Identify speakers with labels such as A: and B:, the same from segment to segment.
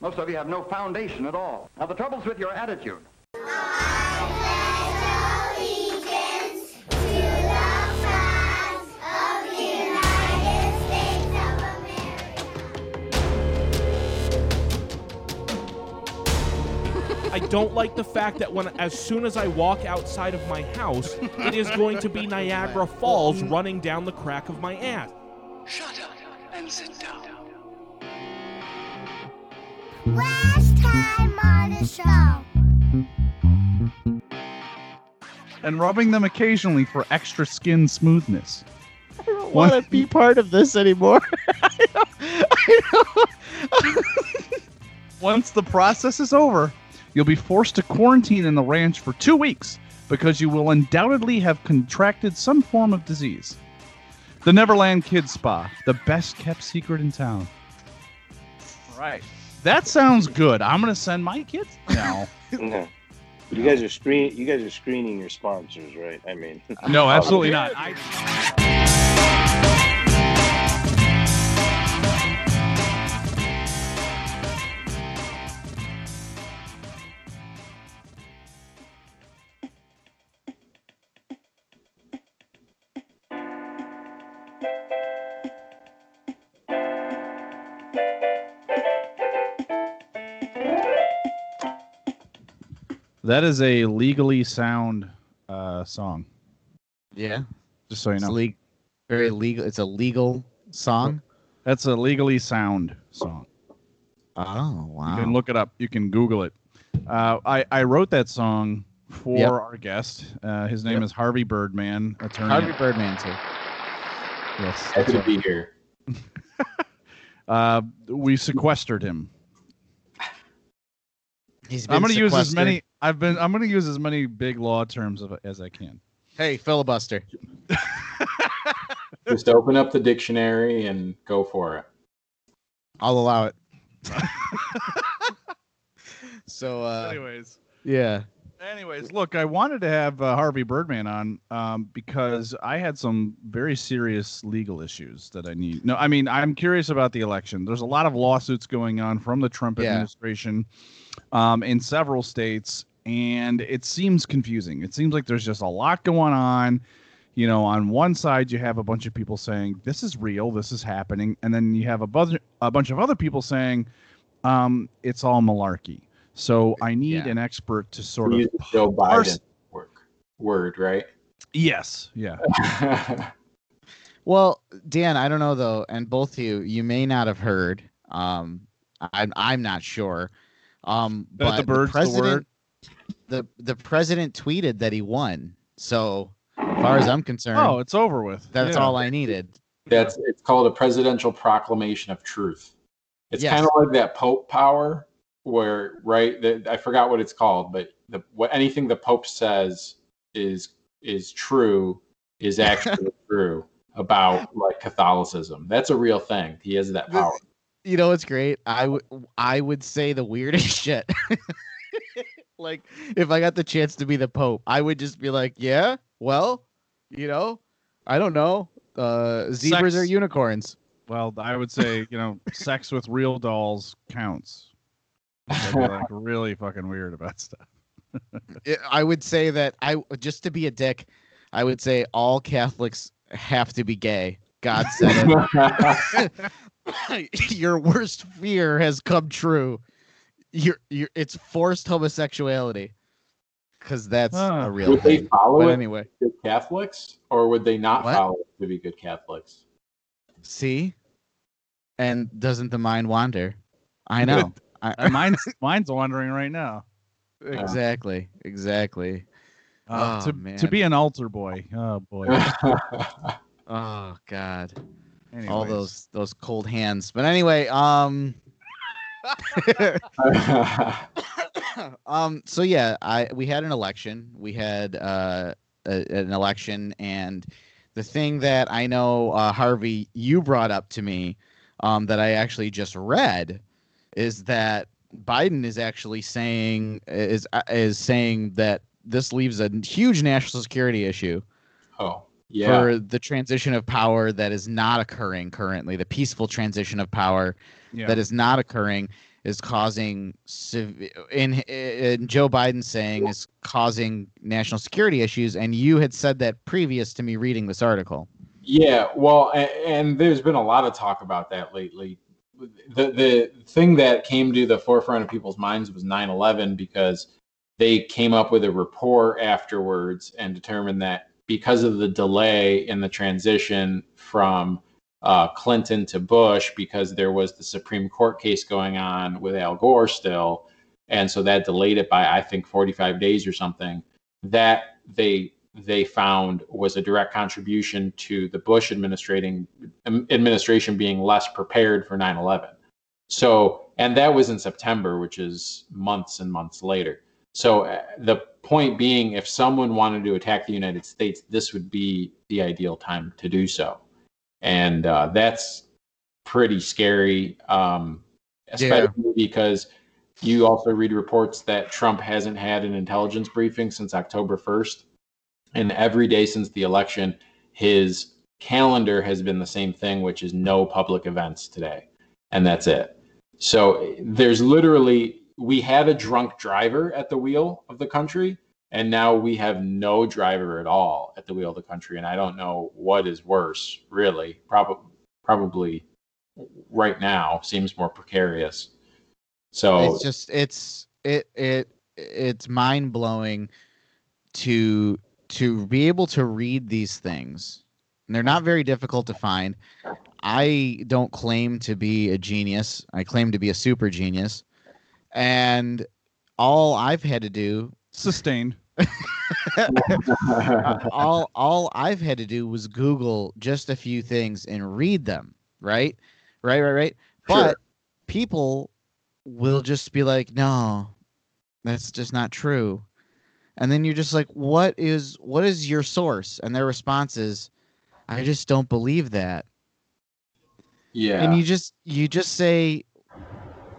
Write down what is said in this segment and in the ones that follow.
A: Most of you have no foundation at all. Now, the trouble's with your attitude.
B: I
C: pledge allegiance to the sides of the United States of America.
B: I don't like the fact that when as soon as I walk outside of my house, it is going to be Niagara Falls running down the crack of my ass.
C: Last time on the show.
D: and rubbing them occasionally for extra skin smoothness.
E: I don't want to be part of this anymore. I don't- I don't-
D: Once the process is over, you'll be forced to quarantine in the ranch for two weeks because you will undoubtedly have contracted some form of disease. The Neverland Kids Spa, the best kept secret in town. Right. That sounds good. I'm gonna send my kids now.
F: No. You guys are screen. You guys are screening your sponsors, right? I mean,
D: no, absolutely not. I, that is a legally sound uh, song.
E: yeah,
D: Just so you
E: it's
D: know,
E: le- very legal. It's a legal song.
D: that's a legally sound song.
E: Oh wow!
D: You can look it up. You can Google it. Uh, I I wrote that song for
E: Yep.
D: our guest. Uh, his name
E: Yep.
D: is Harvey Birdman, attorney.
E: Harvey Birdman too. Yes,
G: Happy to be here.
D: Uh, we sequestered him.
E: He's.
D: I'm going to use as many. I've been. I'm going to use as many big law terms of, as I can.
E: Hey, filibuster.
G: Just open up the dictionary and go for it.
E: I'll allow it. so, uh,
D: Anyways.
E: yeah.
D: Anyways, look, I wanted to have uh, Harvey Birdman on um, because I had some very serious legal issues that I need. No, I mean, I'm curious about the election. There's a lot of lawsuits going on from the Trump
E: Yeah.
D: administration um, in several states, and it seems confusing. It seems like there's just a lot going on. You know, on one side, you have a bunch of people saying this is real, this is happening, and then you have a bunch, a bunch of other people saying um, it's all malarkey. So I need
E: Yeah.
D: an expert to sort
G: We
D: of
G: use the Joe
D: parse-
G: Biden work, word, right?
D: Yes. Yeah.
E: Well, Dan, I don't know though, and both of you, you may not have heard. Um, I'm I'm not sure. Um,
D: That
E: but
D: the bird's the
E: president,
D: word?
E: the the president tweeted that he won. So, as far as I'm concerned,
D: Oh, it's over with.
E: that's
D: Yeah.
E: all I needed.
G: That's it's called a presidential proclamation of truth. It's
E: Yes.
G: kind of like that Pope power, where right? The, I forgot what it's called, but the what anything the Pope says is is true is actually true about like Catholicism. That's a real thing. He has that
E: The-
G: power.
E: You know it's great? I would I would say the weirdest shit. like if I got the chance to be the Pope, I would just be like, yeah, well, you know, I don't know. Uh, zebras
D: Sex-
E: are unicorns.
D: Well, I would say you know, sex with real dolls counts. I'd be like really fucking weird about stuff.
E: I- I would say that I just to be a dick, I would say all Catholics have to be gay. God said it. Your worst fear has come true. You're, you're, it's forced homosexuality. Because that's
D: Ah.
E: a real
G: would they
E: thing.
G: follow
E: But anyway,
G: good Catholics, or would they not
E: What?
G: follow to be good Catholics?
E: see? And doesn't the mind wander? I know. I,
D: mine's mine's wandering right now.
E: exactly. Exactly.
D: Uh,
E: Oh,
D: to
E: man.
D: to be an altar boy. Oh boy.
E: Oh God. All those those cold hands. But anyway, um um so yeah i we had an election. We had uh a, an election. And the thing that i know uh harvey you brought up to me um that i actually just read is that biden is actually saying is uh, is saying that this leaves a huge national security issue.
G: Oh, yeah.
E: for the transition of power that is not occurring currently the peaceful transition of power
D: yeah.
E: that is not occurring is causing in, in Joe Biden saying is causing national security issues, and you had said that previous to me reading this article.
G: Yeah, well, and, and there's been a lot of talk about that lately. The the thing that came to the forefront of people's minds was 9/11 because they came up with a report afterwards and determined that because of the delay in the transition from uh, Clinton to Bush, because there was the Supreme Court case going on with Al Gore still, and so that delayed it by I think 45 days or something. That they they found was a direct contribution to the Bush administrating administration being less prepared for 9/11. So, and that was in September, which is months and months later. So uh, the point being, if someone wanted to attack the United States, this would be the ideal time to do so, and uh, that's pretty scary, um, especially because you also read reports that Trump hasn't had an intelligence briefing since October 1st, and every day since the election, his calendar has been the same thing, which is no public events today, and that's it. So there's literally we had a drunk driver at the wheel of the country and now we have no driver at all at the wheel of the country and i don't know what is worse really probably probably right now seems more precarious so
E: it's just it's it it it's mind blowing to to be able to read these things. And they're not very difficult to find. I don't claim to be a genius. I claim to be a super genius. And all I've had to do
D: Sustained.
E: all all I've had to do was Google just a few things and read them, right? Right, right, right.
G: Sure.
E: But people will just be like, "No, that's just not true." And then you're just like, "What is what is your source?" And their response is, "I just don't believe that."
G: yeah
E: And you just you just say,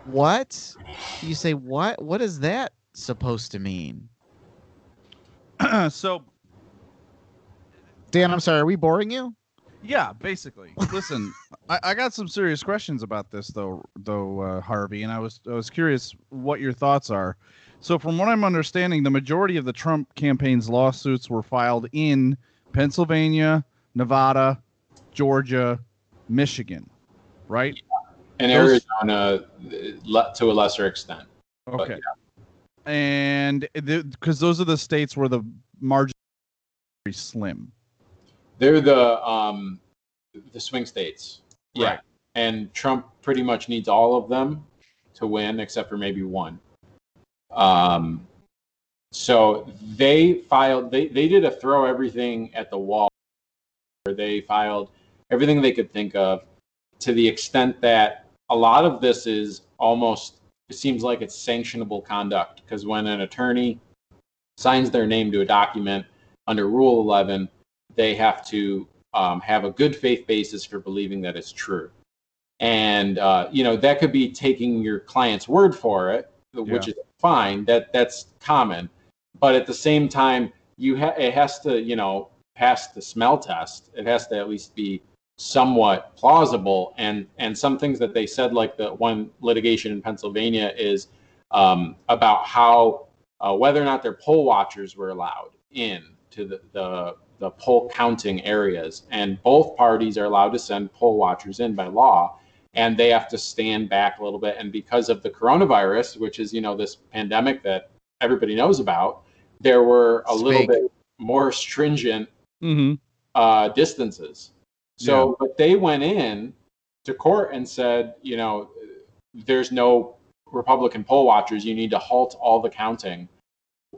E: "What?" You say, "What? What is that supposed to mean?"
D: so
E: Dan, I'm sorry. Are we boring you?
D: yeah, basically. Listen, I, I got some serious questions about this though, though uh, Harvey, and I was I was curious what your thoughts are. So, from what I'm understanding, the majority of the Trump campaign's lawsuits were filed in Pennsylvania, Nevada, Georgia, Michigan, right?
G: And
D: those-
G: arizona to a lesser extent But
D: Okay. And because those are the states where the margin is very slim.
G: they're the um the swing states yeah
D: Right.
G: and trump pretty much needs all of them to win except for maybe one um so they filed they they did a throw everything at the wall where they filed everything they could think of to the extent that a lot of this is almost it seems like it's sanctionable conduct because when an attorney signs their name to a document under rule 11 they have to um, have a good faith basis for believing that it's true. And uh, you know that could be taking your client's word for it, which is fine. That that's common, but at the same time, you ha- it has to you know pass the smell test. It has to at least be somewhat plausible. And and some things that they said, like the one litigation in Pennsylvania, is um, about how uh, whether or not their poll watchers were allowed in to the, the the poll counting areas and both parties are allowed to send poll watchers in by law and they have to stand back a little bit and because of the coronavirus which is you know this pandemic that everybody knows about there were a little bit more stringent
D: Mm-hmm.
G: uh, distances. So, but they went in to court and said, you know, there's no Republican poll watchers. You need to halt all the counting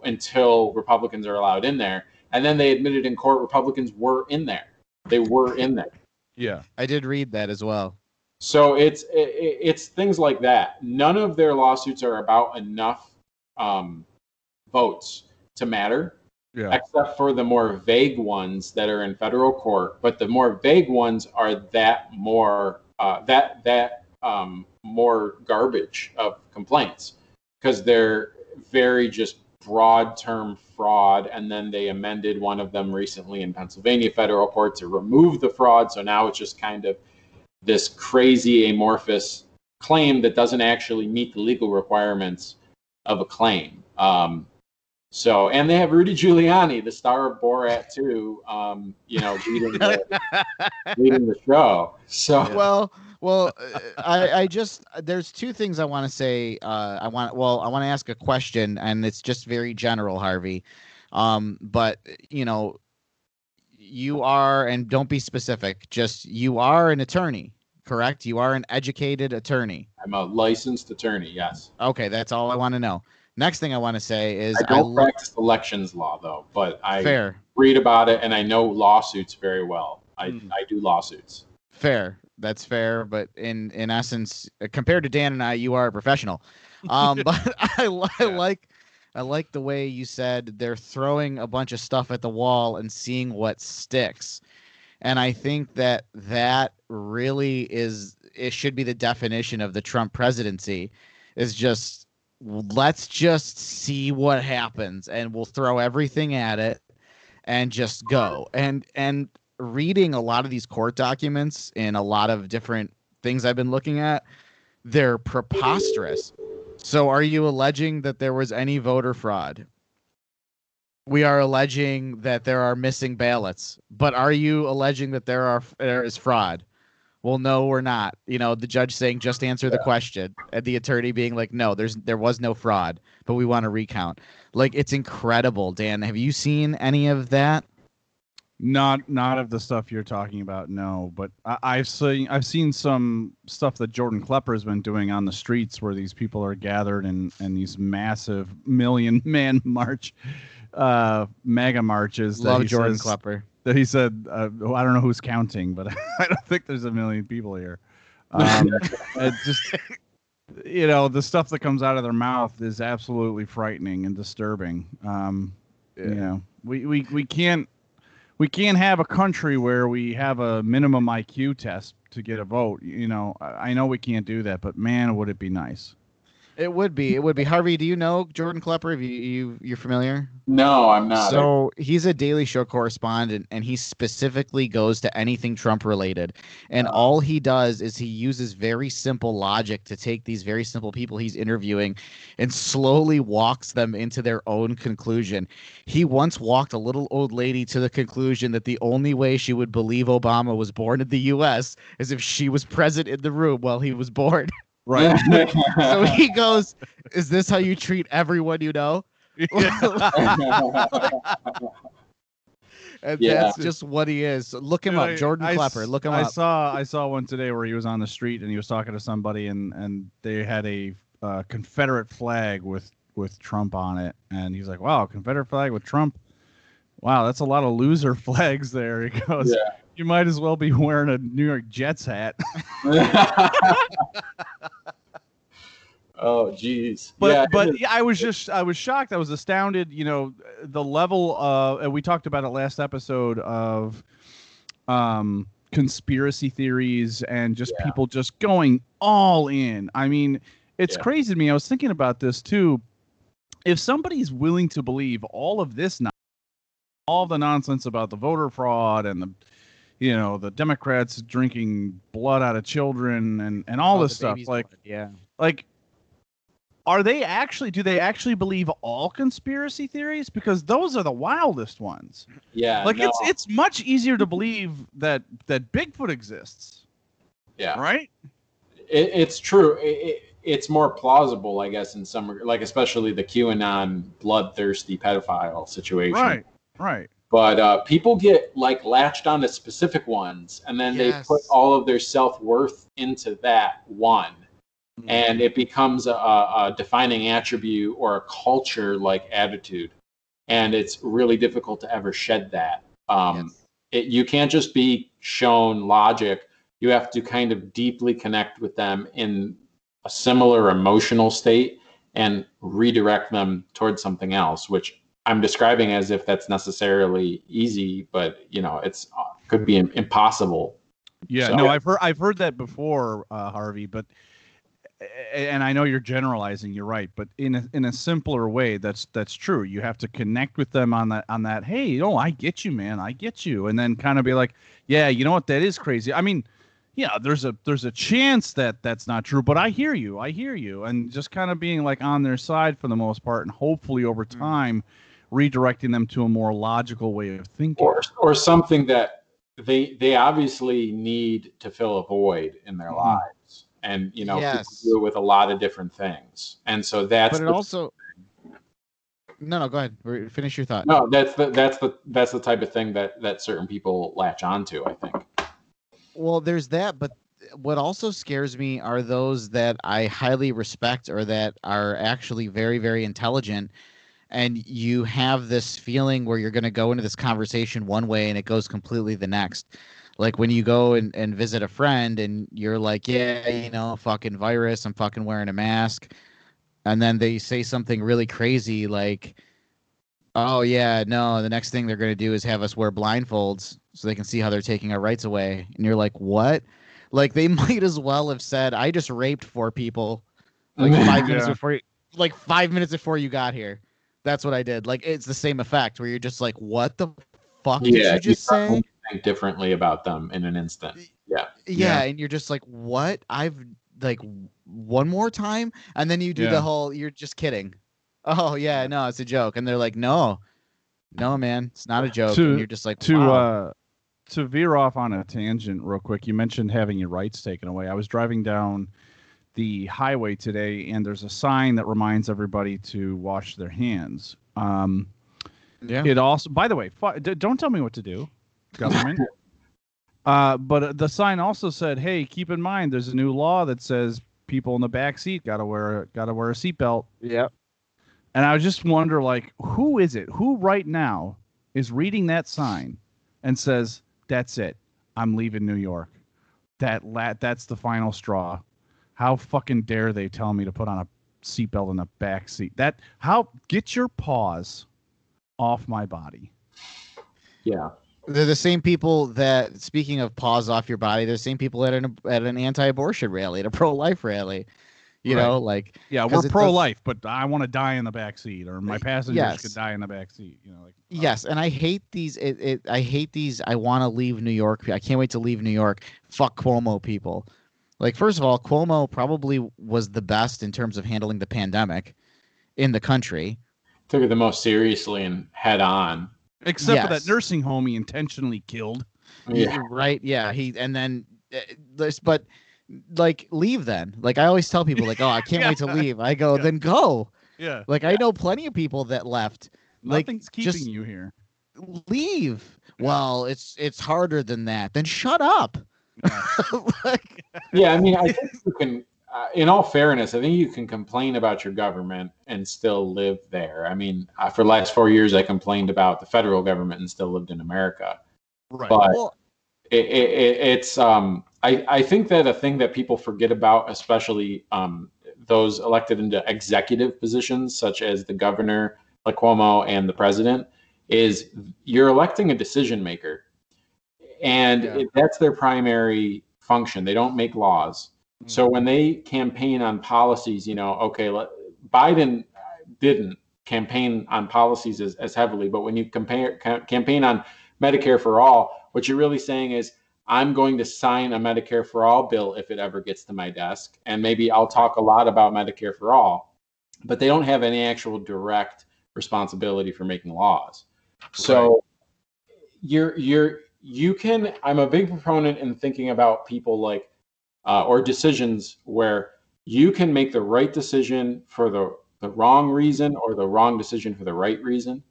G: until Republicans are allowed in there. And then they admitted in court Republicans were in there. They were in there.
D: Yeah.
E: I did read that as well.
G: So it's it, it's things like that. None of their lawsuits are about enough um, votes to matter
D: Yeah.
G: except for the more vague ones that are in federal court. But the more vague ones are that more uh, that that um, more garbage of complaints because they're very just broad term fraud. And then they amended one of them recently in Pennsylvania federal court to remove the fraud. So now it's just kind of this crazy amorphous claim that doesn't actually meet the legal requirements of a claim. Um, so, and they have Rudy Giuliani, the star of Borat 2, um, you know, leading the, leading the show. So,
E: well well uh, I, I just there's two things i want to say uh, i want well i want to ask a question and it's just very general harvey. Um, but you know you are and don't be specific just you are an attorney correct? You are an educated attorney.
G: I'm a licensed attorney. Yes,
E: okay that's all i want to know next thing i want to say is
G: I don't
E: lo-
G: practice elections law though, but I
E: fair
G: read about it and I know lawsuits very well. I,
D: Hmm.
G: I do lawsuits.
E: fair that's fair but in in essence uh, compared to dan and i you are a professional um but i, li- I like i like the way you said they're throwing a bunch of stuff at the wall and seeing what sticks and i think that that really is it should be the definition of the trump presidency is just let's just see what happens and we'll throw everything at it and just go and and reading a lot of these court documents and a lot of different things I've been looking at, they're preposterous. So, are you alleging that there was any voter fraud? We are alleging that there are missing ballots, but are you alleging that there are there is fraud? Well, no, we're not. You know, the judge saying just answer the question, and the attorney being like, no, there's there was no fraud, but we want to recount. Like, it's incredible, Dan. Have you seen any of that?
D: Not not of the stuff you're talking about, no. But I, I've seen I've seen some stuff that Jordan Klepper has been doing on the streets where these people are gathered in and these massive million man march, uh, mega marches. that
E: Love Jordan
D: says-
E: Klepper.
D: That he said, uh, I don't know who's counting, but I don't think there's a million people here. Um, just you know the stuff that comes out of their mouth is absolutely frightening and disturbing. Um, You know, we, we we can't we can't have a country where we have a minimum IQ test to get a vote. You know, I, I know we can't do that, but man, would it be nice?
E: It would be. It would be. Harvey, do you know Jordan Klepper? Have you, you you're familiar?
G: No, I'm not.
E: So he's a Daily Show correspondent, and he specifically goes to anything Trump related. And uh-huh. all he does is he uses very simple logic to take these very simple people he's interviewing and slowly walks them into their own conclusion. He once walked a little old lady to the conclusion that the only way she would believe Obama was born in the U.S. is if she was present in the room while he was born.
D: Right.
E: so he goes, "Is this how you treat everyone you know?" and
G: Yeah.
E: that's just what he is. So look him
D: You know,
E: up, Jordan
D: I
E: Klepper. Look him
D: I
E: up.
D: saw I saw one today where he was on the street and he was talking to somebody and and they had a uh, Confederate flag with with Trump on it and he's like, "Wow, Confederate flag with Trump. Wow, that's a lot of loser flags there." He goes,
G: Yeah.
D: "You might as well be wearing a New York Jets hat."
G: oh, geez.
D: But
G: yeah,
D: but yeah, I was just I was shocked. I was astounded. You know, the level of and we talked about it last episode of um conspiracy theories and just
G: Yeah.
D: people just going all in. I mean, it's
G: Yeah.
D: crazy to me. I was thinking about this too. If somebody's willing to believe all of this all the nonsense about the voter fraud and the you know the Democrats drinking blood out of children and and all
E: Oh,
D: this stuff like
E: blood, yeah.
D: like are they actually do they actually believe all conspiracy theories because those are the wildest ones
G: yeah.
D: like
G: no,
D: it's it's much easier to believe that that bigfoot exists
G: yeah.
D: right
G: It, it's true. It, it, it's more plausible, I guess, in some like especially the QAnon bloodthirsty pedophile situation.
D: right right
G: But uh, people get like latched onto specific ones, and then they put all of their self worth into that one,
D: Mm-hmm.
G: and it becomes a, a defining attribute or a culture like attitude, and it's really difficult to ever shed that. Um,
E: Yes.
G: it, you can't just be shown logic. You have to kind of deeply connect with them in a similar emotional state and redirect them towards something else, which I'm describing as if that's necessarily easy, but you know, it's uh, could be impossible.
D: yeah
G: So-
D: no i've heard i've heard that before uh, harvey but and i know you're generalizing you're right but in a, in a simpler way that's that's true you have to connect with them on that on that hey oh i get you man i get you and then kind of be like yeah you know what that is crazy i mean yeah, there's a there's a chance that that's not true, but I hear you. I hear you, and just kind of being like on their side for the most part, and hopefully over
E: Mm.
D: time, redirecting them to a more logical way of thinking.
G: or or something that they they obviously need to fill a void in their
D: Mhm.
G: lives and you know people
E: Yes.
G: do it with a lot of different things and so that's
E: but it
G: the,
E: also. No, no, go ahead. Finish your thought.
G: no that's the that's the that's the type of thing that that certain people latch onto i think
E: Well, there's that, but what also scares me are those that I highly respect or that are actually very, very intelligent. And you have this feeling where you're going to go into this conversation one way and it goes completely the next. Like when you go and, and visit a friend and you're like, yeah, you know, fucking virus, I'm fucking wearing a mask. And then they say something really crazy like, oh, yeah, no, the next thing they're going to do is have us wear blindfolds so they can see how they're taking our rights away. And you're like, what? Like they might as well have said, I just raped four people like five minutes before you, like five minutes before you got here. That's what I did. Like it's the same effect where you're just like, what the fuck did you just say?
G: think differently about them in an instant yeah
E: Yeah, and you're just like, what? I've like one more time, and then you do
D: Yeah.
E: the whole. You're just kidding. Oh yeah, no, it's a joke, and they're like, no, no, man, it's not a joke,
D: To-
E: and you're just like,
D: to
E: wow.
D: uh to veer off on a tangent real quick you mentioned having your rights taken away i was driving down the highway today and there's a sign that reminds everybody to wash their hands um
E: yeah,
D: it also by the way fu- d- don't tell me what to do government uh but the sign also said hey keep in mind there's a new law that says people in the back seat gotta wear gotta wear a seatbelt
E: yeah.
D: and I just wonder, like, who is it? Who right now is reading that sign and says, "That's it. I'm leaving New York. That la- that's the final straw." How fucking dare they tell me to put on a seatbelt in the back seat? That how get your paws off my body.
G: yeah
E: They're the same people that, speaking of paws off your body, they're the same people at an at an anti-abortion rally, at a pro-life rally. You
D: Right.
E: know, like
D: yeah, we're pro life, but I want to die in the back seat, or my passengers
E: yes.
D: could die in the back seat. You know, like uh,
E: Yes, and I hate these. It, it I hate these. I want to leave New York. I can't wait to leave New York. Fuck Cuomo people. Like first of all, Cuomo probably was the best in terms of handling the pandemic in the country.
G: took it the most seriously and head on
D: except for that nursing home he intentionally killed.
G: yeah
E: Right. Yeah. He and then uh, this, but like leave then. Like I always tell people, like, oh, I can't wait to leave. I go,
D: Yeah.
E: then go.
D: Yeah,
E: Like I know plenty of people that left. Like,
D: nothing's keeping
E: just-
D: you here.
E: Leave. Well, it's it's harder than that. Then shut up. like,
G: yeah i mean i think you can uh, in all fairness i think you can complain about your government and still live there. I mean uh, for the last four years i complained about the federal government and still lived in america.
D: Right.
G: but
E: well,
G: it, it, it, it's um I, I think that a thing that people forget about especially um those elected into executive positions such as the governor like cuomo and the president is you're electing a decision maker and
E: Yeah.
G: it, that's their primary function. They don't make laws. Mm. So when they campaign on policies you know okay let, biden didn't campaign on policies as, as heavily but when you compare ca- campaign on medicare for all what you're really saying is i'm going to sign a medicare for all bill if it ever gets to my desk and maybe i'll talk a lot about medicare for all but they don't have any actual direct responsibility for making laws. So you're you're you can i'm a big proponent in thinking about people like uh, or decisions where you can make the right decision for the the wrong reason or the wrong decision for the right reason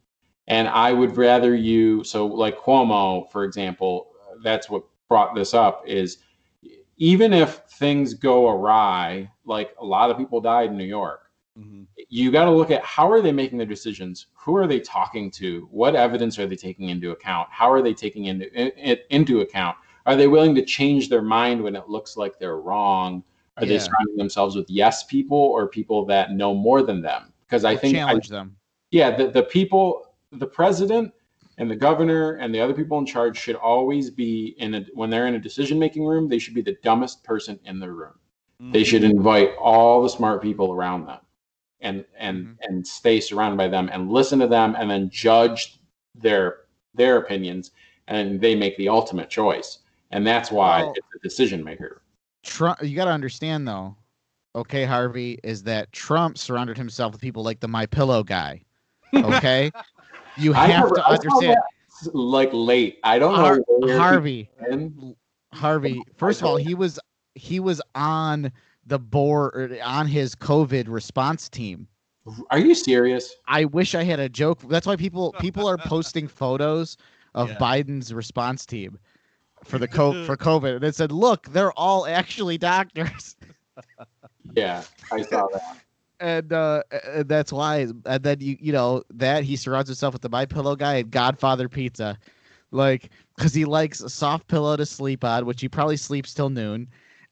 G: and i would rather you so like cuomo for example that's what brought this up is even if things go awry like a lot of people died in new york. You got to look at how are they making their decisions? Who are they talking to? What evidence are they taking into account? How are they taking into it into account? Are they willing to change their mind when it looks like they're wrong? Are they
E: Yeah.
G: surrounding themselves with yes people or people that know more than them? Because i think I,
E: challenge them.
G: yeah the, the people the president and the governor and the other people in charge should always be in a when they're in a decision making room they should be the dumbest person in the room. They mm. should invite all the smart people around them and and
E: Mhm.
G: and stay surrounded by them and listen to them and then judge their their opinions and they make the ultimate choice and that's why
E: Well-
G: it's a decision maker.
E: Trump, you got to understand though. Okay, Harvey, is that Trump surrounded himself with people like the My Pillow guy. Okay, you have
G: never-
E: to understand,
G: that, like late. I don't
E: Har-
G: know
E: Harvey. Harvey. First of all, he was he was on the board on his COVID response team.
G: Are you serious?
E: I wish I had a joke. That's why people people are posting photos of
D: Yeah.
E: Biden's response team for the co- for COVID, and it said, "Look, they're all actually doctors."
G: Yeah, I saw that.
E: and uh and that's why and then you you know that he surrounds himself with the my pillow guy and godfather pizza like because he likes a soft pillow to sleep on which he probably sleeps till noon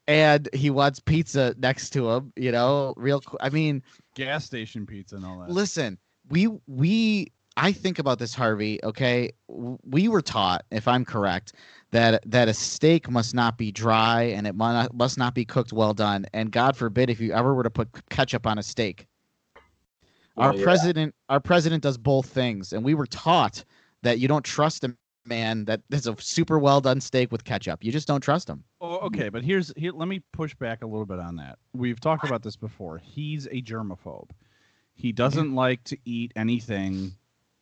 E: and he wants pizza next to him you know real qu- i mean
D: Gas station pizza and all that.
E: listen we we i think about this harvey okay we were taught if i'm correct that that a steak must not be dry and it must not be cooked well done and god forbid if you ever were to put ketchup on a steak our
G: Well, yeah.
E: president our president does both things and we were taught that you don't trust a man that is a super well done steak with ketchup you just don't trust him
D: Oh, okay, but here's here. Let me push back a little bit on that. We've talked about this before. He's a germaphobe. He doesn't mm-hmm. like to eat anything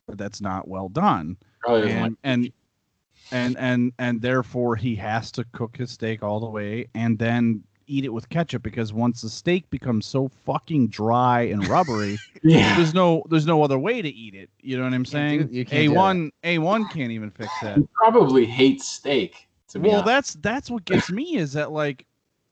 D: that's not well done,
G: Probably doesn't like
D: and and and and and therefore he has to cook his steak all the way and then eat it with ketchup because once the steak becomes so fucking dry and rubbery,
G: yeah.
D: there's no there's no other way to eat it. You know what I'm saying?
E: you
D: A one A one can't even fix that.
G: He probably hates steak. To
D: Well,
G: honest.
D: that's that's what gets me is that like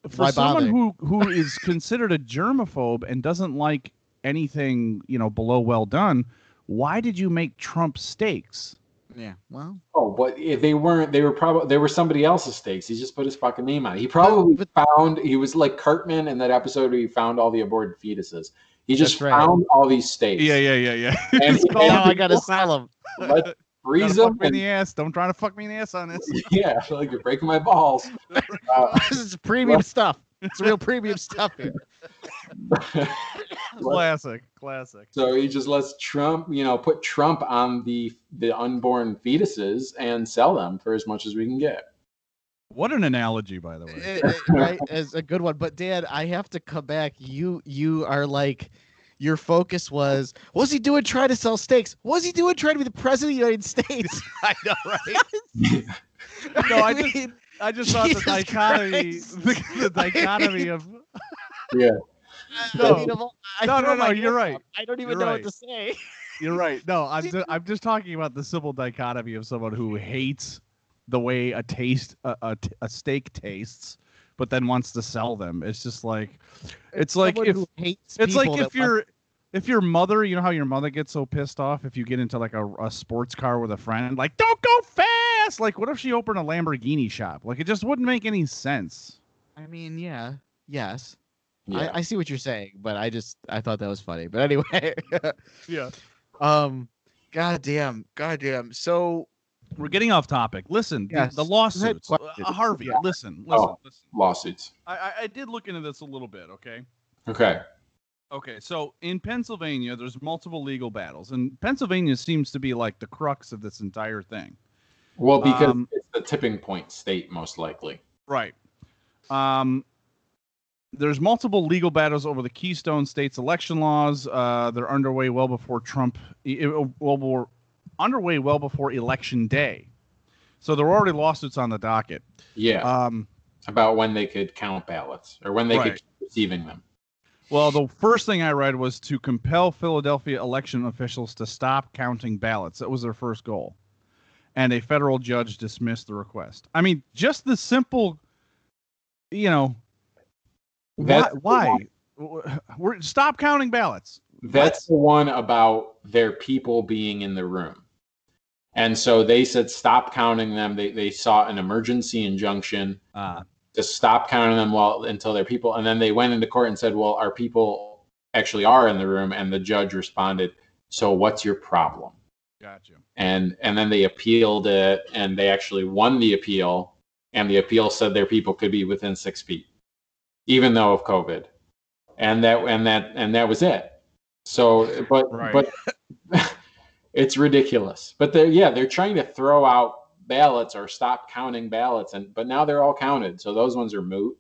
D: for
E: Why
D: someone
E: bother?
D: who who is considered a germaphobe and doesn't like anything you know below well done, why did you make Trump steaks?
E: Yeah well
G: Oh, but if they weren't, they were probably they were somebody else's steaks. He just put his fucking name on it. He probably found he was like Cartman in that episode where he found all the aborted fetuses. He just
E: right.
G: found all these steaks.
D: yeah, yeah, yeah. Yeah.
G: And he-
E: now i gotta sell him
G: Let's freeze
D: Trying to
G: them.
D: in the ass. Don't try to fuck me in the ass on this.
G: yeah, I feel like you're breaking my balls. Uh,
E: this is premium stuff it's real premium stuff here
D: classic, classic.
G: so he just lets Trump, you know, put Trump on the the unborn fetuses and sell them for as much as we can get.
D: What an analogy, by the way.
E: Eh, eh, right is a good one but dad i have to come back you you are like your focus was what's he doing trying to sell steaks what's he doing trying to be the president of the united states
D: I know, right? No, I just-
E: mean,
D: I just thought the
E: Jesus
D: dichotomy, the, the dichotomy of
G: Yeah.
E: I
D: No.
E: mean, of all- I
D: No, no, no, you're right.
E: up. I don't even
D: You're
E: know
D: right.
E: what to say.
D: You're right. No, I'm just, I'm just talking about the simple dichotomy of someone who hates the way a taste a, a, t- a steak tastes, but then wants to sell them. It's just like it's like if it's like if
E: that want-
D: your if your mother, you know how your mother gets so pissed off if you get into like a, a sports car with a friend, like don't go fast. Like what if she opened a Lamborghini shop? Like it just wouldn't make any sense.
E: I mean, yeah, yes,
G: Yeah.
E: I, I see what you're saying, but I just I thought that was funny. But anyway,
D: Yeah.
E: um, goddamn, goddamn. So
D: We're getting off topic. Listen, the-
E: Yes.
D: the,
E: Go ahead,
D: lawsuits. Uh. Harvey,
G: Yeah.
D: listen, listen,
G: Oh.
D: listen.
G: Lawsuits.
D: I, I, I did look into this a little bit, okay?
G: Okay.
D: Okay, so in Pennsylvania, there's multiple legal battles, and Pennsylvania seems to be like the crux of this entire thing.
G: Well, because
D: Um,
G: it's the tipping point state, most likely.
D: Right. Um, there's multiple legal battles over the Keystone State's election laws. Uh, they're underway well before Trump. Well, were underway well before election day. So there were already lawsuits on the docket.
G: Yeah.
D: Um,
G: about when they could count ballots or when they
D: Right.
G: could keep receiving them.
D: Well, the first thing I read was to compel Philadelphia election officials to stop counting ballots. That was their first goal. And a federal judge dismissed the request. I mean, just the simple, you know?
G: That's the
D: why? We're, stop counting ballots.
G: That's the one about their people being in the room. And so they said stop counting them. They they sought an emergency injunction
D: Uh,
G: to stop counting them while until their people and then they went into court and said, Well, our people actually are in the room, and the judge responded, So what's your problem?
D: gotcha.
G: and and then they appealed it and they actually won the appeal and the appeal said their people could be within six feet even though of covid and that and that and that was it so but
D: Right.
G: but it's ridiculous but they're yeah they're trying to throw out ballots or stop counting ballots, and but now they're all counted, so those ones are moot.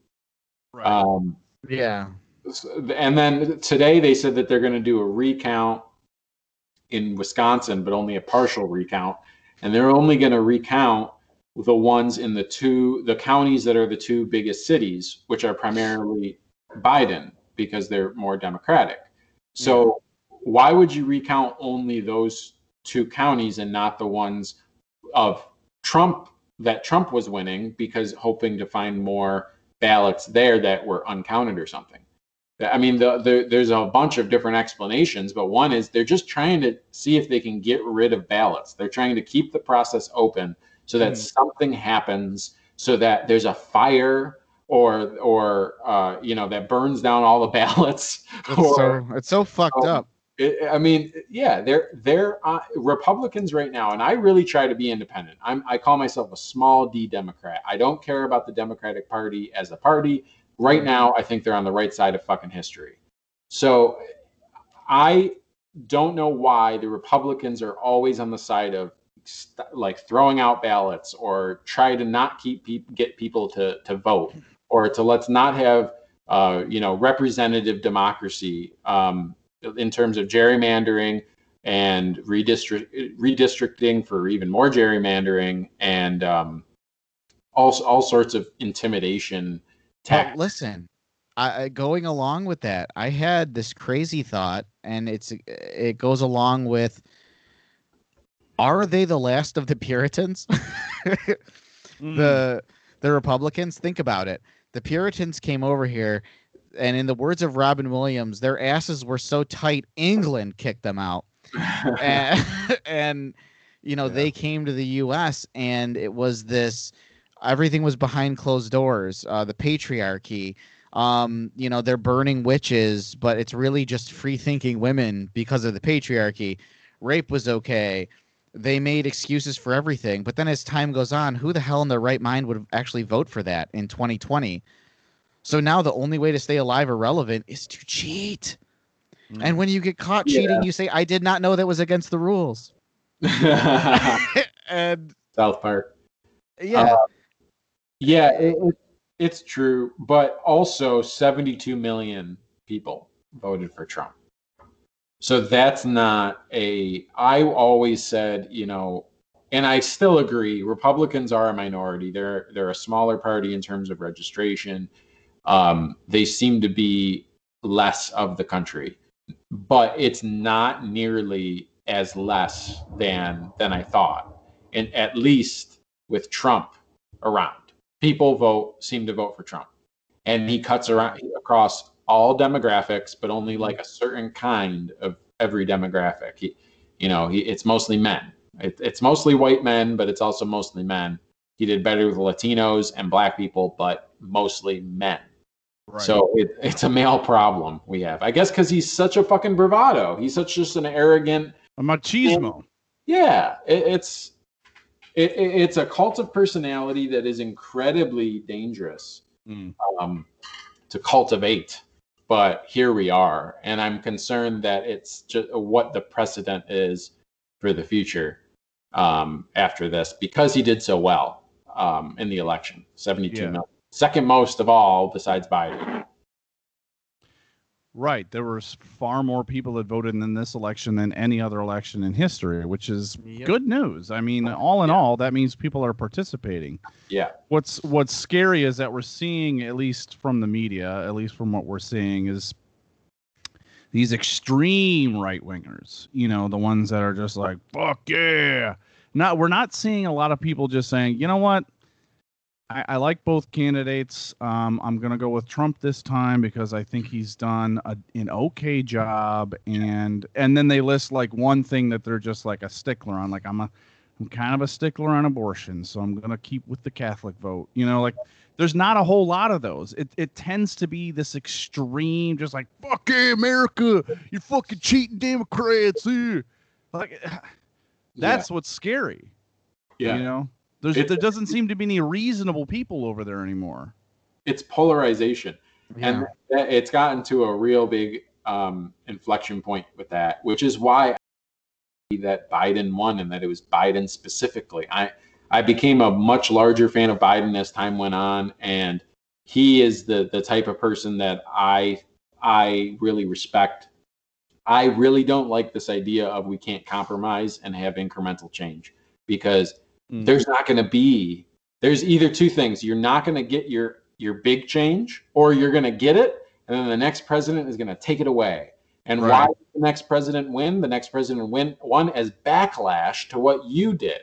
G: Um,
E: Yeah.
G: and then today they said that they're going to do a recount in Wisconsin, but only a partial recount, and they're only going to recount the ones in the two the counties that are the two biggest cities, which are primarily Biden because they're more democratic. So why would you recount only those two counties and not the ones of Trump that Trump was winning because hoping to find more ballots there that were uncounted or something? I mean, the, the, there's a bunch of different explanations, but one is they're just trying to see if they can get rid of ballots. They're trying to keep the process open so that something happens, so that there's a fire or or uh, you know that burns down all the ballots.
E: It's
G: or,
E: so it's so fucked
G: um,
E: up.
G: I I mean, yeah, they're they're uh, Republicans right now, and I really try to be independent. I'm I call myself a small D Democrat. I don't care about the Democratic Party as a party. Right now, I think they're on the right side of fucking history. So, I don't know why the Republicans are always on the side of st- like throwing out ballots or try to not keep peop get people to to vote or to let's not have uh, you know representative democracy um, in terms of gerrymandering and redistrict redistricting for even more gerrymandering and um, all all sorts of intimidation
E: Well, listen, I- going along with that, I had this crazy thought, and it's it goes along with: Are they the last of the Puritans?
D: Mm.
E: the the Republicans. Think about it. The Puritans came over here, and in the words of Robin Williams, their asses were so tight, England kicked them out. and, and you know they came to the U.S. and it was this everything was behind closed doors. Uh, the patriarchy. Um, you know they're burning witches, but it's really just free thinking women because of the patriarchy. Rape was okay. They made excuses for everything, but then as time goes on, who the hell in their right mind would actually vote for that in 2020? So now the only way to stay alive or relevant is to cheat. And when you get caught cheating, you say, "I did not know that was against the rules." and
G: South Park.
E: yeah,
G: Uh, Yeah, it, it, it's true, but also 72 million people voted for Trump. So that's not a. I always said, you know, and I still agree. Republicans are a minority. They're they're a smaller party in terms of registration. Um, they seem to be less of the country, but it's not nearly as less than than I thought. And at least with Trump around, people vote seem to vote for Trump, and he cuts around across all demographics, but only like a certain kind of every demographic. He, you know, he it's mostly men. It, it's mostly white men, but it's also mostly men. He did better with Latinos and black people, but mostly men.
D: Right.
G: So it, it's a male problem we have, I guess, because he's such a fucking bravado. He's such just an arrogant.
D: a machismo.
G: Yeah, it, it's it, it- it's a cult of personality that is incredibly dangerous
D: Mm.
G: um, to cultivate. But here we are, and I'm concerned that it's just what the precedent is for the future um, after this because he did so well um, in the election, 72
D: Yeah.
G: million, second most of all besides Biden.
D: Right. There was far more people that voted in this election than any other election in history, which is
E: Yep.
D: good news. I mean, oh, all in all, that means people are participating.
G: Yeah.
D: What's what's scary is that we're seeing, at least from the media, at least from what we're seeing, is these extreme right wingers. You know, the ones that are just like, "Fuck yeah!" Not we're not seeing a lot of people just saying, "You know what? I, I like both candidates. Um, I'm gonna go with Trump this time because I think he's done a, an okay job." And and then they list like one thing that they're just like a stickler on. Like I'm a I'm kind of a stickler on abortion, so I'm gonna keep with the Catholic vote. You know, like there's not a whole lot of those. It it tends to be this extreme, just like fuck yeah, America, you fucking cheating Democrats. eh." Like that's what's scary.
G: Yeah.
D: You know, there's
G: It's-
D: there doesn't seem to be any reasonable people over there anymore.
G: it's polarization and that- it's gotten to a real big um, inflection point with that which is why that biden won and that it was biden specifically i I became a much larger fan of Biden as time went on, and he is the the type of person that I I really respect. I really don't like this idea of we can't compromise and have incremental change because
D: Mm.
G: there's not going to be there's either two things you're not going to get your your big change or you're going to get it and then the next president is going to take it away and why did the next president win the next president win won as backlash to what you did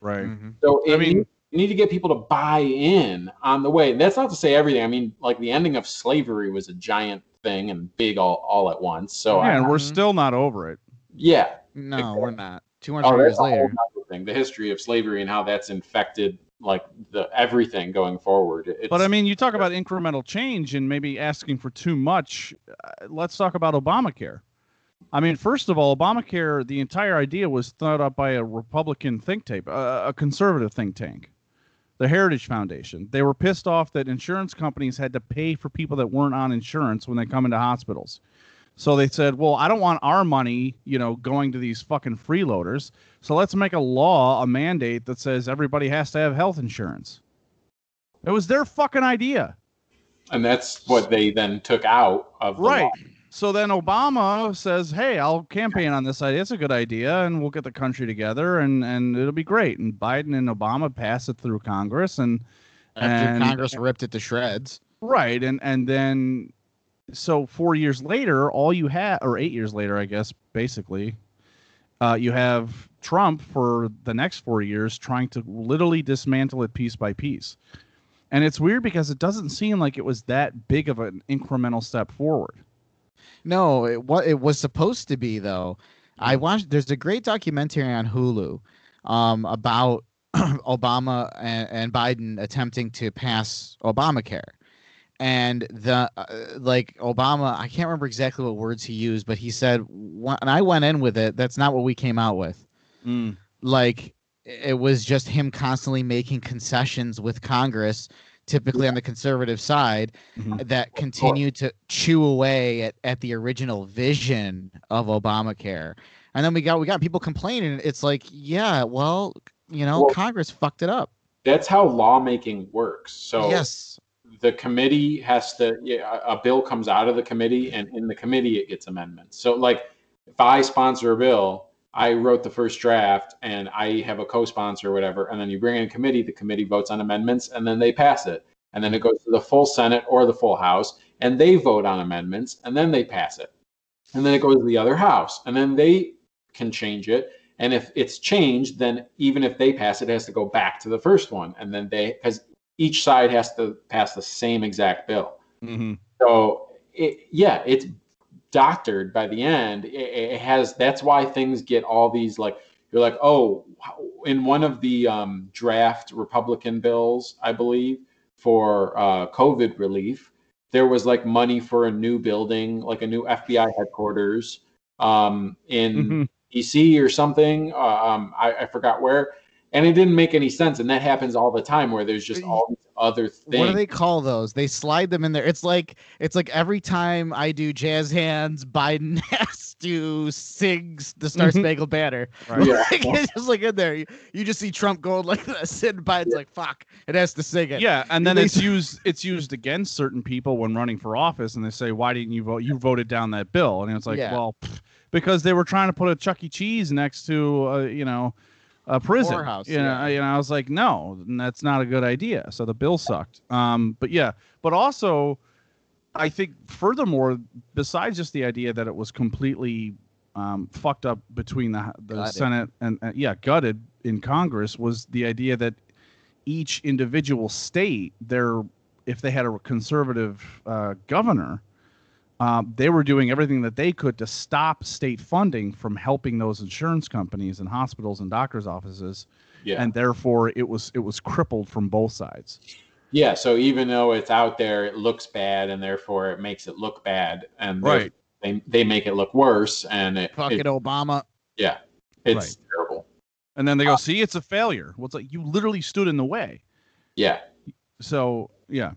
D: Right.
E: Mhm.
G: so
D: I mean-
G: need- you need to get people to buy in on the way that's not to say everything i mean like the ending of slavery was a giant thing and big all, all at once so
D: yeah,
G: I,
D: and we're
E: Mhm.
D: still not over it.
G: yeah
E: No, we're not. 200
G: Oh,
E: years
G: that's a whole
E: later.
G: The history of slavery and how that's infected like the everything going forward. It's,
D: But I mean, you talk about incremental change and maybe asking for too much. Uh, let's talk about Obamacare. I mean, first of all, Obamacare, the entire idea was thought up by a Republican think tank, a, a conservative think tank, the Heritage Foundation. They were pissed off that insurance companies had to pay for people that weren't on insurance when they come into hospitals. So they said, well, I don't want our money, you know, going to these fucking freeloaders. So let's make a law, a mandate that says everybody has to have health insurance. It was their fucking idea.
G: and that's what they then took out of the
D: Right.
G: law.
D: So then Obama says, "Hey, I'll campaign on this idea. It's a good idea, and we'll get the country together, and and it'll be great." And Biden and Obama pass it through Congress, and
E: After
D: and-
E: Congress ripped it to shreds.
D: right, and and then so four years later, all you have, or eight years later, I guess, basically, uh, you have Trump for the next four years trying to literally dismantle it piece by piece. And it's weird because it doesn't seem like it was that big of an incremental step forward.
E: No, it what it was supposed to be though. I watched. There's a great documentary on Hulu um, about Obama and, and Biden attempting to pass Obamacare, and the uh, like Obama. I can't remember exactly what words he used, but he said when I went in with it, that's not what we came out with. Like it was just him constantly making concessions with Congress, typically on the conservative side,
D: Mhm.
E: that continued to chew away at, at the original vision of Obamacare. And then we got we got people complaining. It's like, yeah, well, you know,
G: Well-
E: Congress fucked it up.
G: That's how lawmaking works. So
E: yes.
G: The committee has to a bill comes out of the committee and in the committee it gets amendments. So like if i sponsor a bill i wrote the first draft and i have a co-sponsor or whatever and then you bring in a committee the committee votes on amendments and then they pass it. And then it goes to the full senate or the full house and they vote on amendments and then they pass it. And then it goes to the other house and then they can change it. And if it's changed then even if they pass it, it has to go back to the first one and then they because each side has to pass the same exact bill.
D: Mm-hmm.
G: So it, yeah, it's doctored by the end. It, it has that's why things get all these like you're like oh in one of the um, draft Republican bills I believe for uh, COVID relief there was like money for a new building like a new FBI headquarters um, in
D: Mhm.
G: DC or something. Uh, um, I, I forgot where. And it didn't make any sense. And that happens all the time where there's just all these other things.
E: What do they call those? They slide them in there. It's like it's like every time I do jazz hands, Biden has to sing the Star
D: Mhm.
E: Spangled Banner.
D: Right.
G: Yeah.
E: Like, it's just like in there. You, you just see Trump going like this, and Biden's like, "Fuck!" It has to sing it.
D: Yeah, and then it's used it's used against certain people when running for office, and they say, "Why didn't you vote? You voted down that bill." And it's like,
E: Yeah.
D: well, pff, because they were trying to put a Chuck E. Cheese next to, uh, you know, a prison.
E: Whorehouse,
D: you know,
E: yeah.
D: you know, I was like, no, that's not a good idea. So the bill sucked. Um, but yeah, but also, I think furthermore, besides just the idea that it was completely um, fucked up between the the
E: Gutted.
D: Senate and uh, yeah, gutted in Congress was the idea that each individual state, their if they had a conservative uh, governor, um, they were doing everything that they could to stop state funding from helping those insurance companies and hospitals and doctors' offices,
G: yeah.
D: and therefore it was it was crippled from both sides.
G: yeah. So even though it's out there, it looks bad and therefore it makes it look bad. And
D: Right.
G: they, they make it look worse. And it,
E: fuck
G: it-
E: Obama.
G: yeah, it's
D: Right.
G: terrible.
D: And then they go, "See, it's a failure." Well, it's like you literally stood in the way.
G: Yeah.
D: So yeah,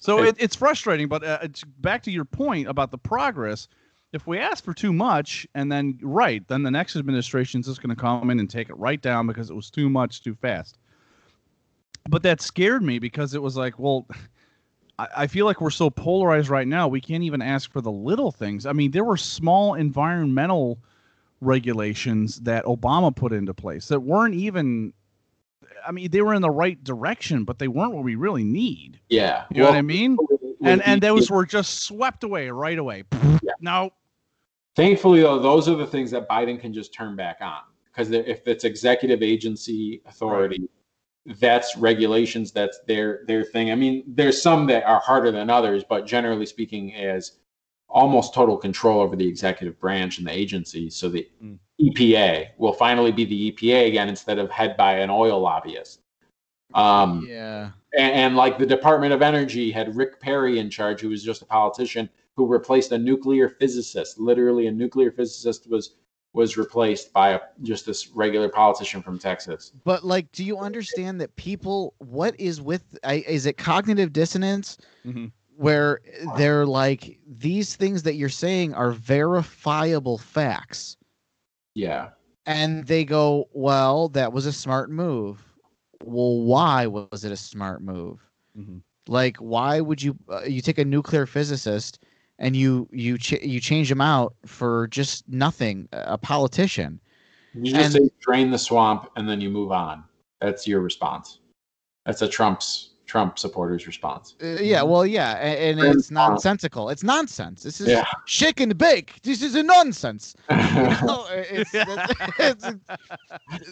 D: so
G: It-
D: it, it's frustrating. But uh, it's back to your point about the progress. If we ask for too much, and then right, then the next administration is just going to come in and take it right down because it was too much too fast. but that scared me because it was like, well, I, I feel like we're so polarized right now. We can't even ask for the little things. I mean, there were small environmental regulations that Obama put into place that weren't even. I mean, they were in the right direction, but they weren't what we really need.
G: Yeah.
D: You know what I mean? And and those were just swept away right away.
G: Yeah.
D: No,
G: Thankfully, though, those are the things that Biden can just turn back on because if it's executive agency authority, that's regulations. That's their their thing. I mean, there's some that are harder than others, but generally speaking, as almost total control over the executive branch and the agency. So the
D: Mm.
G: EPA will finally be the EPA again instead of head by an oil lobbyist. Um,
E: Yeah.
G: and, and like the Department of Energy had Rick Perry in charge, who was just a politician who replaced a nuclear physicist. Literally, a nuclear physicist was was replaced by a, just this regular politician from Texas.
E: But like, do you understand that people? What is with? I, is it cognitive dissonance?
D: Mhm.
E: Where they're like, these things that you're saying are verifiable facts,
G: Yeah,
E: and they go, "Well, that was a smart move." Well, why was it a smart move?
D: Mhm.
E: Like, why would you? Uh, you take a nuclear physicist and you you ch- you change him out for just nothing, a politician.
G: you just
E: And-
G: say drain the swamp and then you move on. That's your response. That's a Trump's Trump supporters' response.
E: Uh, yeah, well, yeah, a- and, it's nonsensical. It's nonsense. This is
G: Yeah.
E: shake and bake. This is a nonsense. No, it's- it's-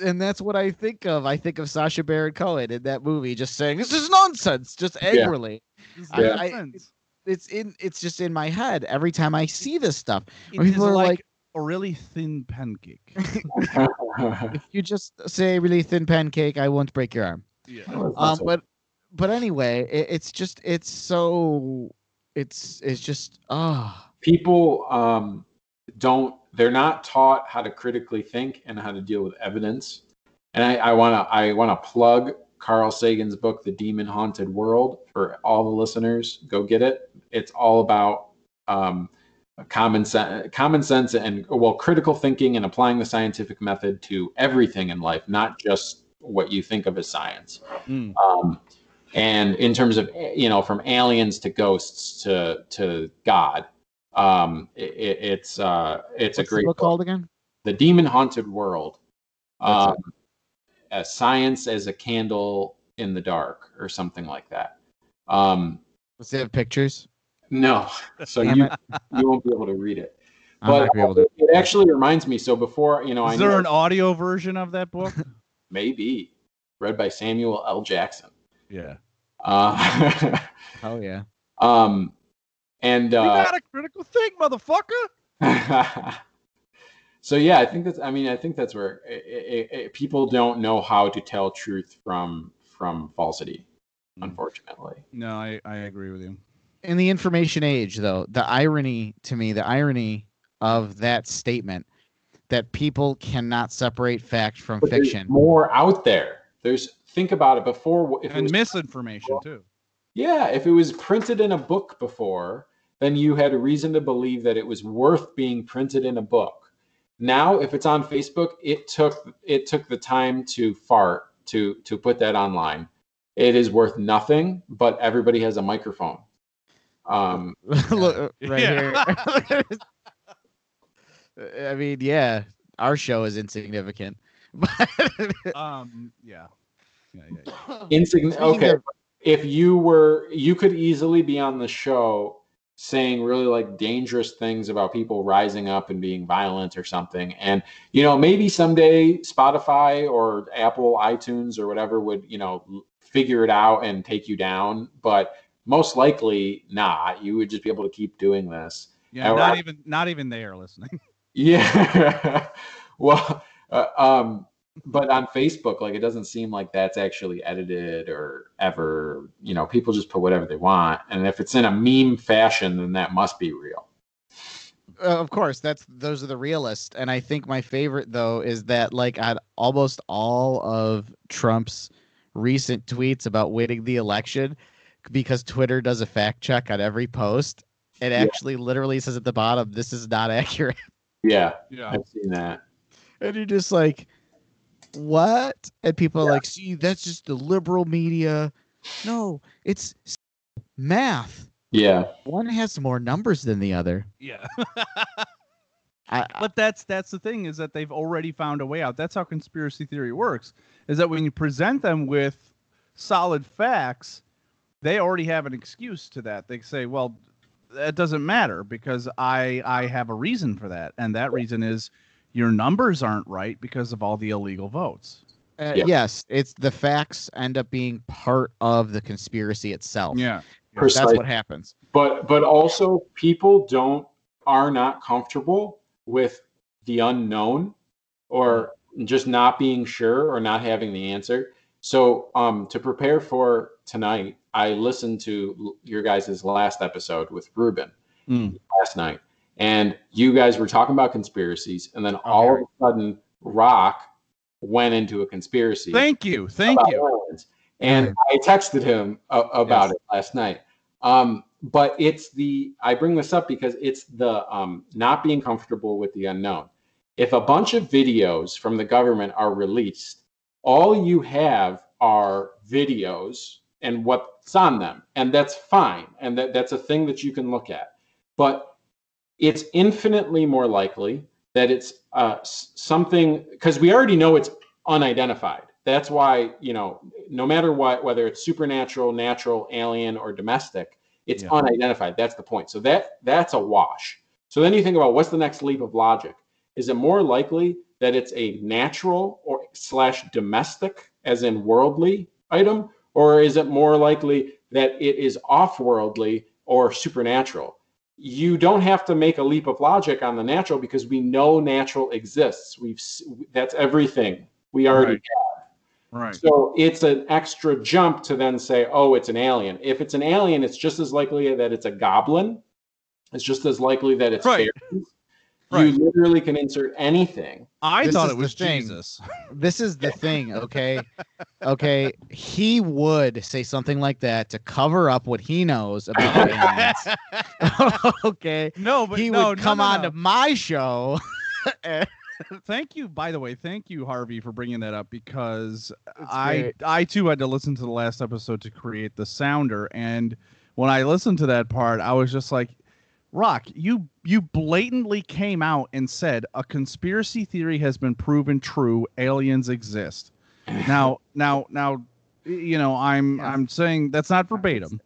E: and that's what I think of. I think of Sacha Baron Cohen in that movie, just saying this is nonsense, just angrily. I-
G: Yeah.
E: I-
D: Sense.
E: It's in. It's just in my head every time I see this stuff.
D: It
E: When
D: is
E: people are
D: like,
E: like-
D: a really thin pancake.
E: If you just say really thin pancake, I won't break your arm.
D: yeah.
E: Um, but but anyway, it, it's just it's so it's it's just ah.
G: people um, don't they're not taught how to critically think and how to deal with evidence and i want to i want to plug carl sagan's book the demon haunted world for all the listeners go get it it's all about um, common sense common sense and well critical thinking and applying the scientific method to everything in life not just what you think of as science
D: Mm.
G: um, and in terms of you know from aliens to ghosts to to god um it, it's uh it's
E: What's
G: a great
E: book
G: book.
E: called again?
G: the demon haunted world
E: That's
G: um a science as a candle in the dark or something like that um
E: Does it have pictures?
G: no so
E: Damn
G: you
E: it.
G: you won't be able to read it
E: I'm not
G: but
E: gonna be able to.
G: it actually reminds me so before you know i
D: Is there
G: know
D: an audio version of that book?
G: maybe read by samuel l jackson
D: yeah.
G: uh
E: Oh yeah.
G: um and
D: You
G: uh
D: got a critical think, motherfucker.
G: so yeah, I think that's. I mean, I think that's where i i i people don't know how to tell truth from from falsity.
D: Mm.
G: Unfortunately,
D: No, I, I agree with you.
E: In the information age, though, the irony to me, the irony of that statement that people cannot separate fact from
G: but
E: fiction.
G: more out there. There's think about it before. If it
D: And
G: was,
D: misinformation too.
G: yeah, if it was printed in a book before, then you had a reason to believe that it was worth being printed in a book. Now, if it's on Facebook, it took it took the time to fart to to put that online. It is worth nothing, but everybody has a microphone. Um,
E: Look, right
D: Yeah.
E: here. I mean, yeah, our show is insignificant. But
D: Um, yeah. Yeah, yeah, yeah.
G: insign- okay,
E: of-
G: if you were, you could easily be on the show saying really like dangerous things about people rising up and being violent or something. And, you know, maybe someday Spotify or Apple, iTunes or whatever would, you know, figure it out and take you down. But most likely not. You would just be able to keep doing this.
D: Yeah,
G: Or
D: not
G: I-
D: even not even they are listening.
G: Yeah. well, uh, um, but on Facebook, like it doesn't seem like that's actually edited or ever, you know, people just put whatever they want. And if it's in a meme fashion, then that must be real.
E: Uh, of course, that's those are the realists, and I think my favorite though is that like on almost all of Trump's recent tweets about winning the election, because Twitter does a fact check on every post, it
G: Yeah.
E: actually literally says at the bottom, "This is not accurate,"
G: Yeah,
D: Yeah.
G: I've seen that.
E: And you're just like, what? And people are like, see, that's just the liberal media. No, it's math.
G: Yeah.
E: One has more numbers than the other.
D: Yeah.
E: I,
D: but that's that's the thing is that they've already found a way out. That's how conspiracy theory works. Is that when you present them with solid facts, they already have an excuse to that. They say, "Well, that doesn't matter because I I have a reason for that, and that reason is your numbers aren't right because of all the illegal votes."
E: uh,
G: Yeah.
E: Yes, it's the facts end up being part of the conspiracy itself.
D: Yeah.
E: That's what happens.
G: but but also people don't are not comfortable with the unknown or just not being sure or not having the answer so um to prepare for tonight i listened to your guys' last episode with ruben
D: Mm.
G: last night and you guys were talking about conspiracies and then all of a sudden rock went into a conspiracy
D: Thank you. Thank you.
G: aliens. And I texted him a- about
E: Yes.
G: it last night. Um, but it's the I bring this up because it's the um, not being comfortable with the unknown. If a bunch of videos from the government are released, all you have are videos and what's on them, and that's fine, and that, that's a thing that you can look at. But it's infinitely more likely that it's uh, something because we already know it's unidentified. That's why you know, no matter what, whether it's supernatural, natural, alien, or domestic, it's
D: Yeah.
G: unidentified. That's the point. So that that's a wash. So then you think about what's the next leap of logic? Is it more likely that it's a natural or slash domestic, as in worldly item, or is it more likely that it is off-worldly or supernatural? You don't have to make a leap of logic on the natural because we know natural exists. We've that's everything we already
D: Right. Right.
G: so it's an extra jump to then say, oh, it's an alien. If it's an alien, it's just as likely that it's a goblin. It's just as likely that it's
D: Right.
G: fairies.
D: Right.
G: You literally can insert anything.
D: I
E: This
D: thought it was. Jesus.
E: This is the thing, okay? Okay, he would say something like that to cover up what he knows about aliens. okay,
D: No, but
E: he
D: no,
E: would
D: no,
E: come
D: no,
E: on to my show.
D: thank you by the way thank you harvey for bringing that up because i i too had to listen to the last episode to create the sounder and when i listened to that part i was just like rock you you blatantly came out and said a conspiracy theory has been proven true aliens exist now now now you know i'm
E: Yeah.
D: i'm saying that's not verbatim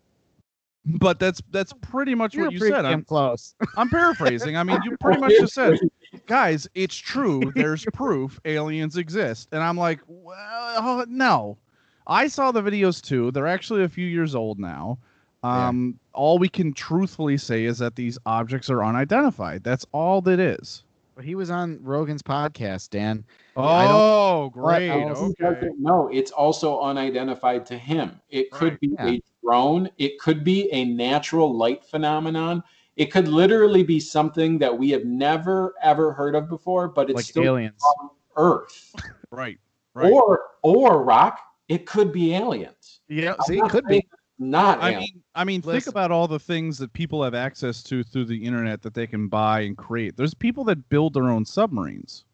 D: but that's that's pretty much
E: You're
D: what you said I'm,
E: close.
D: I'm paraphrasing i mean you pretty much just said guys, it's true. There's proof aliens exist. And I'm like, well, no. I saw the videos too. They're actually a few years old now.
E: Yeah.
D: Um, All we can truthfully say is that these objects are unidentified. That's all that is.
E: But he was on Rogan's podcast, Dan.
D: Oh, great.
E: else?
G: He
D: Okay.
G: doesn't. It's also unidentified to him. It could
D: Right.
G: be
E: Yeah.
G: a drone. It could be a natural light phenomenon. It could literally be something that we have never ever heard of before, but it's
E: like
G: still
E: aliens.
G: on Earth.
D: Right. Right.
G: Or or rock. It could be aliens.
E: Yeah, see, it could be.
G: It's Not
D: I
G: aliens.
D: mean, I mean, think about all the things that people have access to through the internet that they can buy and create. There's people that build their own submarines.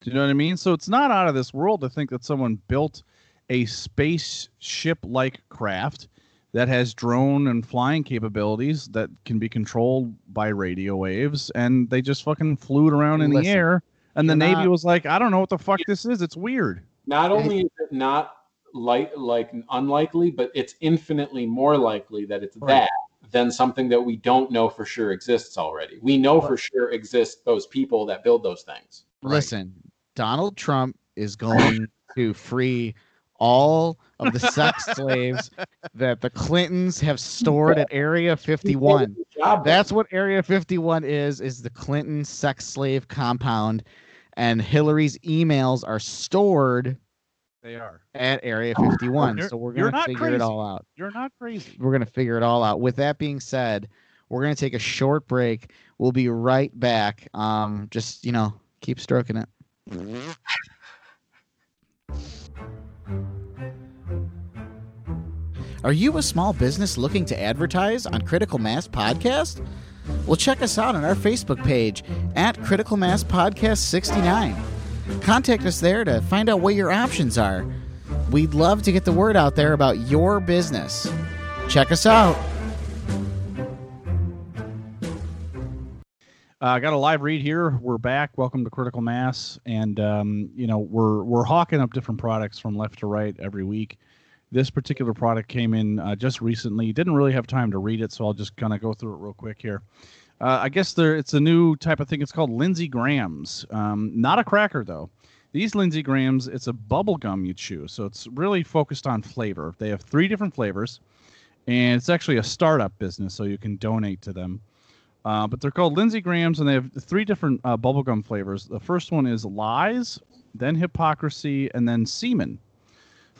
D: Do you know what I mean? So it's not out of this world to think that someone built a spaceship-like craft that has drone and flying capabilities that can be controlled by radio waves, and they just fucking flew it around in the air. And the
E: you're
D: Navy
E: not-
D: was like, I don't know what the fuck this is. It's weird.
G: Not only is it not like like unlikely, but it's infinitely more likely that it's
E: Right.
G: that than something that we don't know for sure exists already. We know for sure exist those people that build those things.
E: Listen, Donald Trump is going to free all of the sex slaves that the Clintons have stored at Area 51.
G: Job
E: That's what Area 51 is is the Clinton sex slave compound and Hillary's emails are stored
D: They are.
E: at Area 51.
D: You're-
E: so we're going to figure it all out.
D: You're not crazy.
E: We're going to figure it all out. With that being said, we're going to take a short break. We'll be right back. Um just, you know, keep stroking it. Are you a small business looking to advertise on Critical Mass Podcast? Well, check us out on our Facebook page at Critical Mass Podcast 69. Contact us there to find out what your options are. We'd love to get the word out there about your business. Check us out.
D: Uh, I got a live read here. We're back. Welcome to Critical Mass, and um, you know we're we're hawking up different products from left to right every week. This particular product came in uh, just recently. Didn't really have time to read it, so I'll just kind of go through it real quick here. Uh, I guess there it's a new type of thing. It's called Lindsey Grahams. Um, not a cracker though. These Lindsey Grahams, it's a bubble gum you chew, so it's really focused on flavor. They have three different flavors, and it's actually a startup business, so you can donate to them. Uh, but they're called Lindsey Grahams, and they have three different uh, bubblegum flavors. The first one is lies, then hypocrisy, and then semen.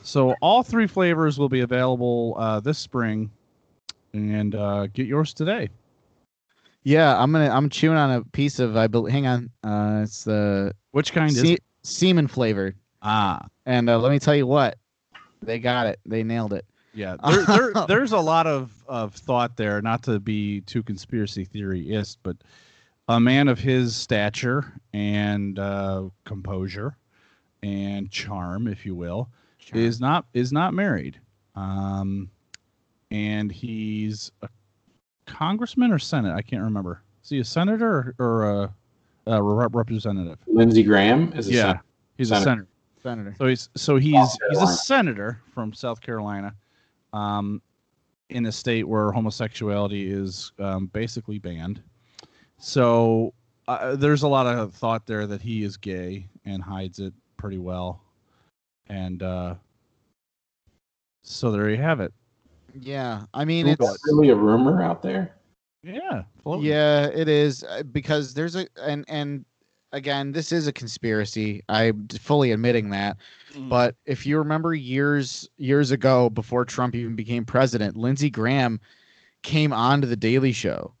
D: So all three flavors will be available uh, this spring, and uh, get yours today.
E: Yeah, I'm gonna. I'm chewing on a piece of. I believe. hang on. Uh, it's the
D: Which kind is
E: se-
D: it?
E: semen flavored.
D: Ah,
E: And uh, let me tell you what, they got it. They nailed it.
D: yeah. There, there, there's a lot of, of thought there, not to be too conspiracy theoryist, but a man of his stature and uh, composure and charm, if you will, is not is not married, um, and he's a congressman or senate. I can't remember. Is he a senator or, or a, a rep-
G: Lindsey Graham is a
D: Yeah,
G: sen-
D: he's
G: Senator.
D: a senator.
E: Senator.
D: So he's so he's he's a senator from South Carolina, um, in a state where homosexuality is um, basically banned. So uh, there's a lot of thought there that he is gay and hides it pretty well, and uh, so there you have it.
E: Yeah, I mean
G: Is
E: it's
G: really a rumor out there?
D: Yeah, floating.
E: yeah, it is uh, because there's a and and again, this is a conspiracy. I'm fully admitting that.
D: Mm.
E: But if you remember years years ago, before Trump even became president, Lindsey Graham came on to the Daily Show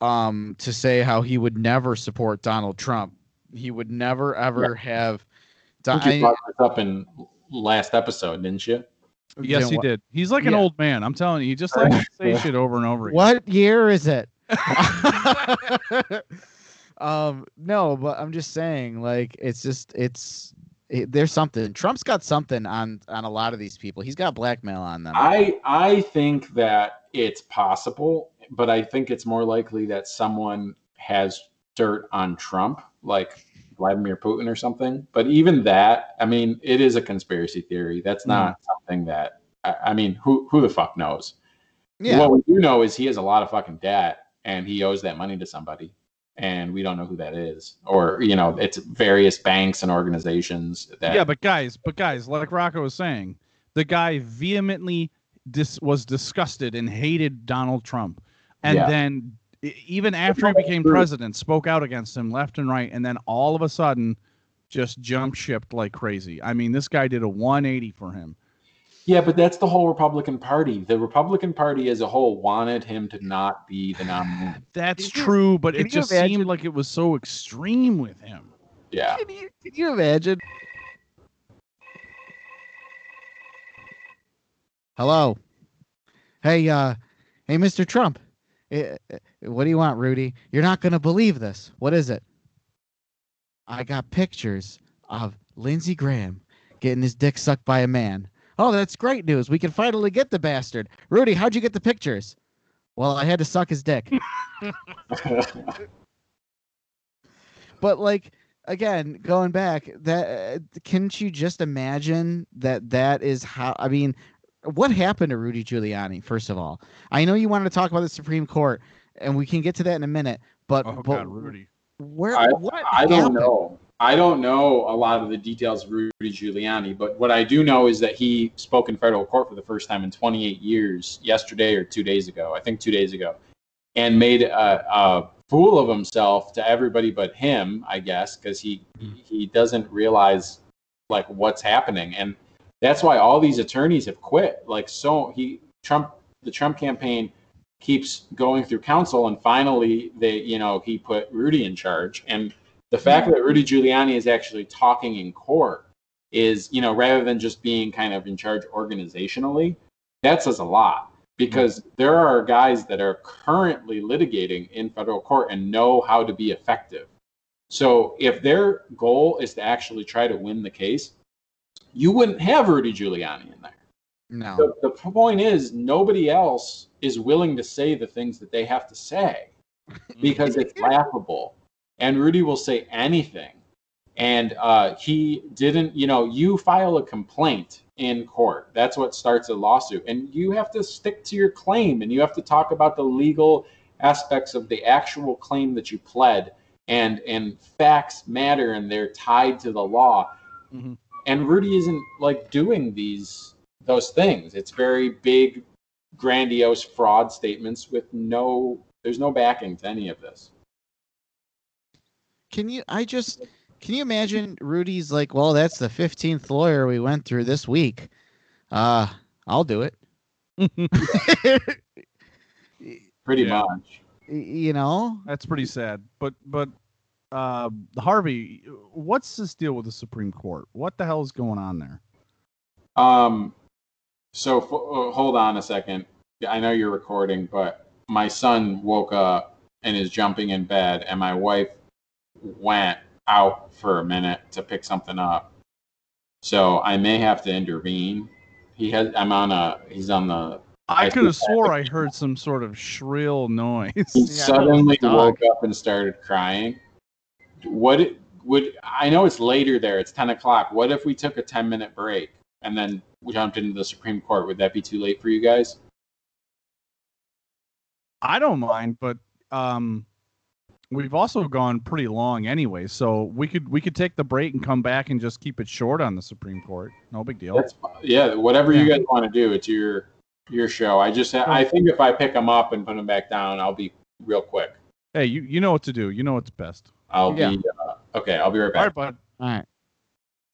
E: um, to say how he would never support Donald Trump. He would never ever have.
G: I
E: Don-
G: think you brought this up in last episode, didn't you?
D: Yes, he
E: what-
D: did. He's like an
E: Yeah.
D: old man. I'm telling you, he just likes to say shit over and over again.
E: What year is it? um, no, but I'm just saying, like, it's just it's it, there's something. Trump's got something on on a lot of these people. He's got blackmail on them.
G: I I think that it's possible, but I think it's more likely that someone has dirt on Trump, like Vladimir Putin or something. But even that, I mean, it is a conspiracy theory. That's hmm. not something that I, I mean, who who the fuck knows?
E: yeah,
G: What we do know is he has a lot of fucking debt, and he owes that money to somebody, and we don't know who that is, or you know, it's various banks and organizations that.
D: Yeah, but guys, but guys, like Rocco was saying, the guy vehemently dis- was disgusted and hated Donald Trump, and
G: Yeah.
D: then even after he became president, spoke out against him left and right, and then all of a sudden, just jump shipped like crazy. I mean, this guy did a 180 for him.
G: Yeah, but that's the whole Republican Party. The Republican Party as a whole wanted him to not be the nominee.
D: That's
E: Can you-
D: true, but it just
E: imagine-
D: seemed like it was so extreme with him.
G: Yeah.
E: Can you, can you imagine? Hello. Hey, uh, hey, Mr. Trump. Eh, eh, What do you want, Rudy? You're not gonna believe this. What is it? I got pictures of Lindsey Graham getting his dick sucked by a man. Oh, that's great news. We can finally get the bastard. Rudy, how'd you get the pictures? Well, I had to suck his dick. but like again going back that uh, can't you just imagine that that is how i mean what happened to rudy giuliani first of all i know you wanted to talk about the supreme court and we can get to that in a minute but,
D: Oh
E: but
D: God, Rudy.
E: where
G: I,
E: what
G: I don't
E: happened?
G: know. I don't know a lot of the details of Rudy Giuliani, but what I do know is that he spoke in federal court for the first time in 28 years, yesterday or two days ago, I think two days ago, and made a, a fool of himself to everybody but him, I guess, because he hmm. he doesn't realize like what's happening, and that's why all these attorneys have quit. Like so, he Trump, the Trump campaign keeps going through counsel and finally they you know he put rudy in charge. And the fact that rudy giuliani is actually talking in court is you know rather than just being kind of in charge organizationally that says a lot. Because there are guys that are currently litigating in federal court and know how to be effective. So if their goal is to actually try to win the case, you wouldn't have Rudy Giuliani in there.
E: No.
G: The, the point is, nobody else is willing to say the things that they have to say because it's laughable. And Rudy will say anything. And uh, he didn't, you know, you file a complaint in court. That's what starts a lawsuit. And you have to stick to your claim and you have to talk about the legal aspects of the actual claim that you pled. And, and facts matter and they're tied to the law.
D: Mhm.
G: And Rudy isn't like doing these those things. It's very big, grandiose fraud statements with no there's no backing to any of this.
E: Can you? I just can you imagine Rudy's like, well, that's the fifteenth lawyer we went through this week. Uh, I'll do it.
G: Pretty
D: Yeah.
G: much.
E: you know,
D: That's pretty sad. But but uh, Harvey, what's this deal with the Supreme Court? What the hell is going on there?
G: Um, so f- uh, hold on a second. I know you're recording, but my son woke up and is jumping in bed, and my wife went out for a minute to pick something up. So I may have to intervene. He has. I'm on a. He's on the.
D: I
G: I
D: could have swore I heard some sort of shrill noise.
G: He
E: Yeah,
G: suddenly woke up and started crying. What would I know? It's later there. It's ten o'clock. What if we took a ten minute break and then we jumped into the Supreme Court? Would that be too late for you guys?
D: I don't mind, but um, we've also gone pretty long anyway, so we could we could take the break and come back and just keep it short on the Supreme Court. No big deal.
G: That's yeah. Whatever you guys want to do, it's your your show. I just I think if I pick them up and put them back down, I'll be real quick.
D: Hey, you you know what to do. You know what's best.
G: I'll
E: Yeah.
G: be uh, okay. I'll be right back.
D: right, bud.
E: All right.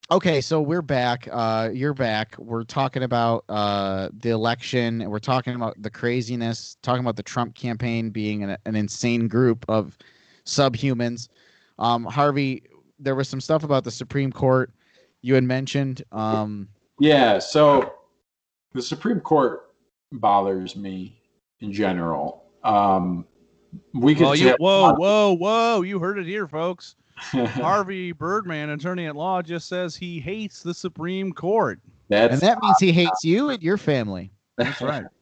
E: Okay, so we're back. Uh, you're back. We're talking about uh, the election. and We're talking about the craziness. Talking about the Trump campaign being an, an insane group of subhumans. Um, Harvey, there was some stuff about the Supreme Court you had mentioned. Um,
G: Yeah. So the Supreme Court bothers me in general. Um, we could.
D: Well, you, whoa, whoa, whoa! You heard it here, folks. Harvey Birdman, attorney at law, just says he hates the Supreme Court.
G: That's
E: and that means he hates you and your family.
D: That's right.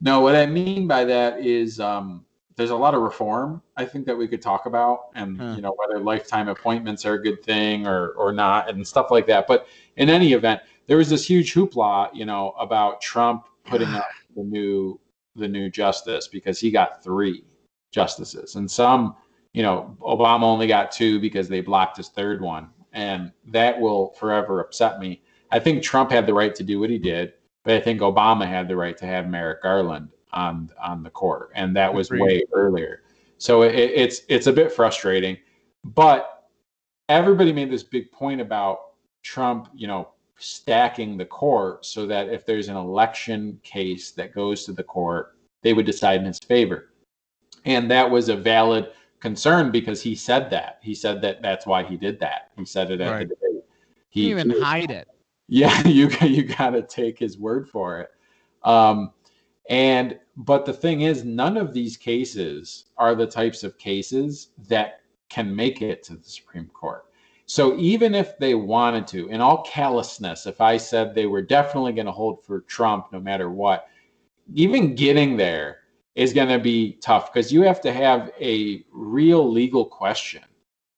G: No, what I mean by that is um, there's a lot of reform I think that we could talk about, and
E: Huh.
G: you know whether lifetime appointments are a good thing or or not, and stuff like that. But in any event, there was this huge hoopla, you know, about Trump putting up the new the new justice because he got three justices, and some, you know, Obama only got two because they blocked his third one, and that will forever upset me. I think Trump had the right to do what he did but I think Obama had the right to have Merrick Garland on on the court, and that was way earlier. So it, it's it's a bit frustrating, but everybody made this big point about Trump, you know, stacking the court so that if there's an election case that goes to the court, they would decide in his favor, and that was a valid concern because he said that he said that that's why he did that. He said it at
D: Right.
G: the debate.
E: He didn't even hide it.
G: Yeah, you you got to take his word for it. Um, and but the thing is, none of these cases are the types of cases that can make it to the Supreme Court. So even if they wanted to, in all callousness, if I said they were definitely going to hold for Trump no matter what, even getting there is going to be tough because you have to have a real legal question.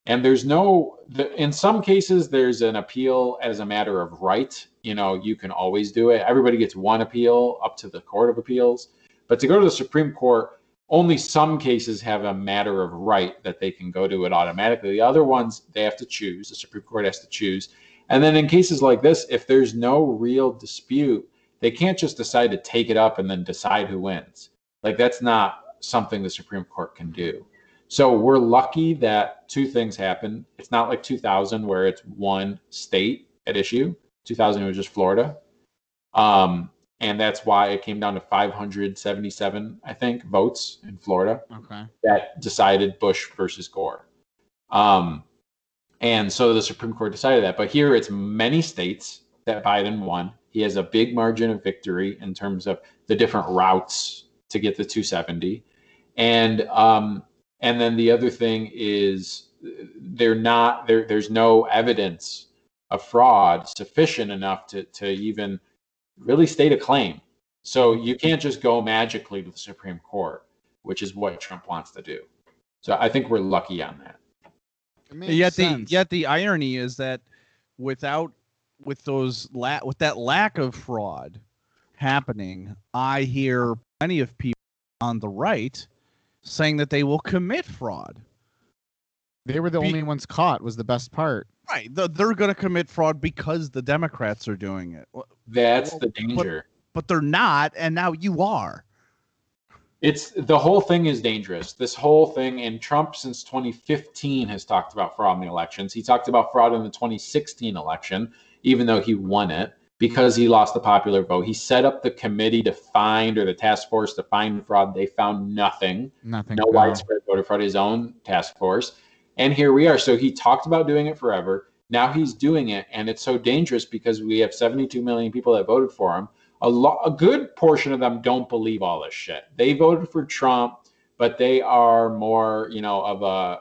G: And there's no the, in some cases there's an appeal as a matter of right. You know you can always do it. Everybody gets one appeal up to the court of appeals. But to go to the supreme court only some cases have a matter of right that they can go to it automatically. The other ones they have to choose the supreme court has to choose. And then in cases like this if there's no real dispute they can't just decide to take it up and then decide who wins like that's not something the supreme court can do so we're lucky that two things happened. It's not like 2000 where it's one state at issue. 2000 it was just Florida, um, and that's why it came down to 577, I think, votes in Florida
E: Okay.
G: that decided Bush versus Gore. Um, and so the Supreme Court decided that. But here it's many states that Biden won. He has a big margin of victory in terms of the different routes to get the 270. And um, and then the other thing is they're not there. There's no evidence of fraud sufficient enough to to even really state a claim. So you can't just go magically to the Supreme Court, which is what Trump wants to do. So I think we're lucky on that.
D: Yet
E: sense.
D: the yet the irony is that without with those la- with that lack of fraud happening, I hear plenty of people on the right saying that they will commit fraud.
E: they were the
D: be-
E: only ones caught. Was the best part.
D: Right, the, they're going to commit fraud because the Democrats are doing it,
G: That's
D: Well,
G: the
D: but-
G: danger.
D: but they're not, and now you are.
G: It's the whole thing is dangerous. This whole thing, and Trump since 2015 has talked about fraud in the elections. He talked about fraud in the 2016 election, even though he won it because he lost the popular vote. He set up the committee to find or the task force to find fraud. They found nothing.
E: Nothing.
G: no widespread voter fraud, his own task force. And here we are. So he talked about doing it forever. Now he's doing it, and it's so dangerous because we have 72 million people that voted for him. A lot, a good portion of them don't believe all this shit. They voted for Trump, but they are more, you know, of a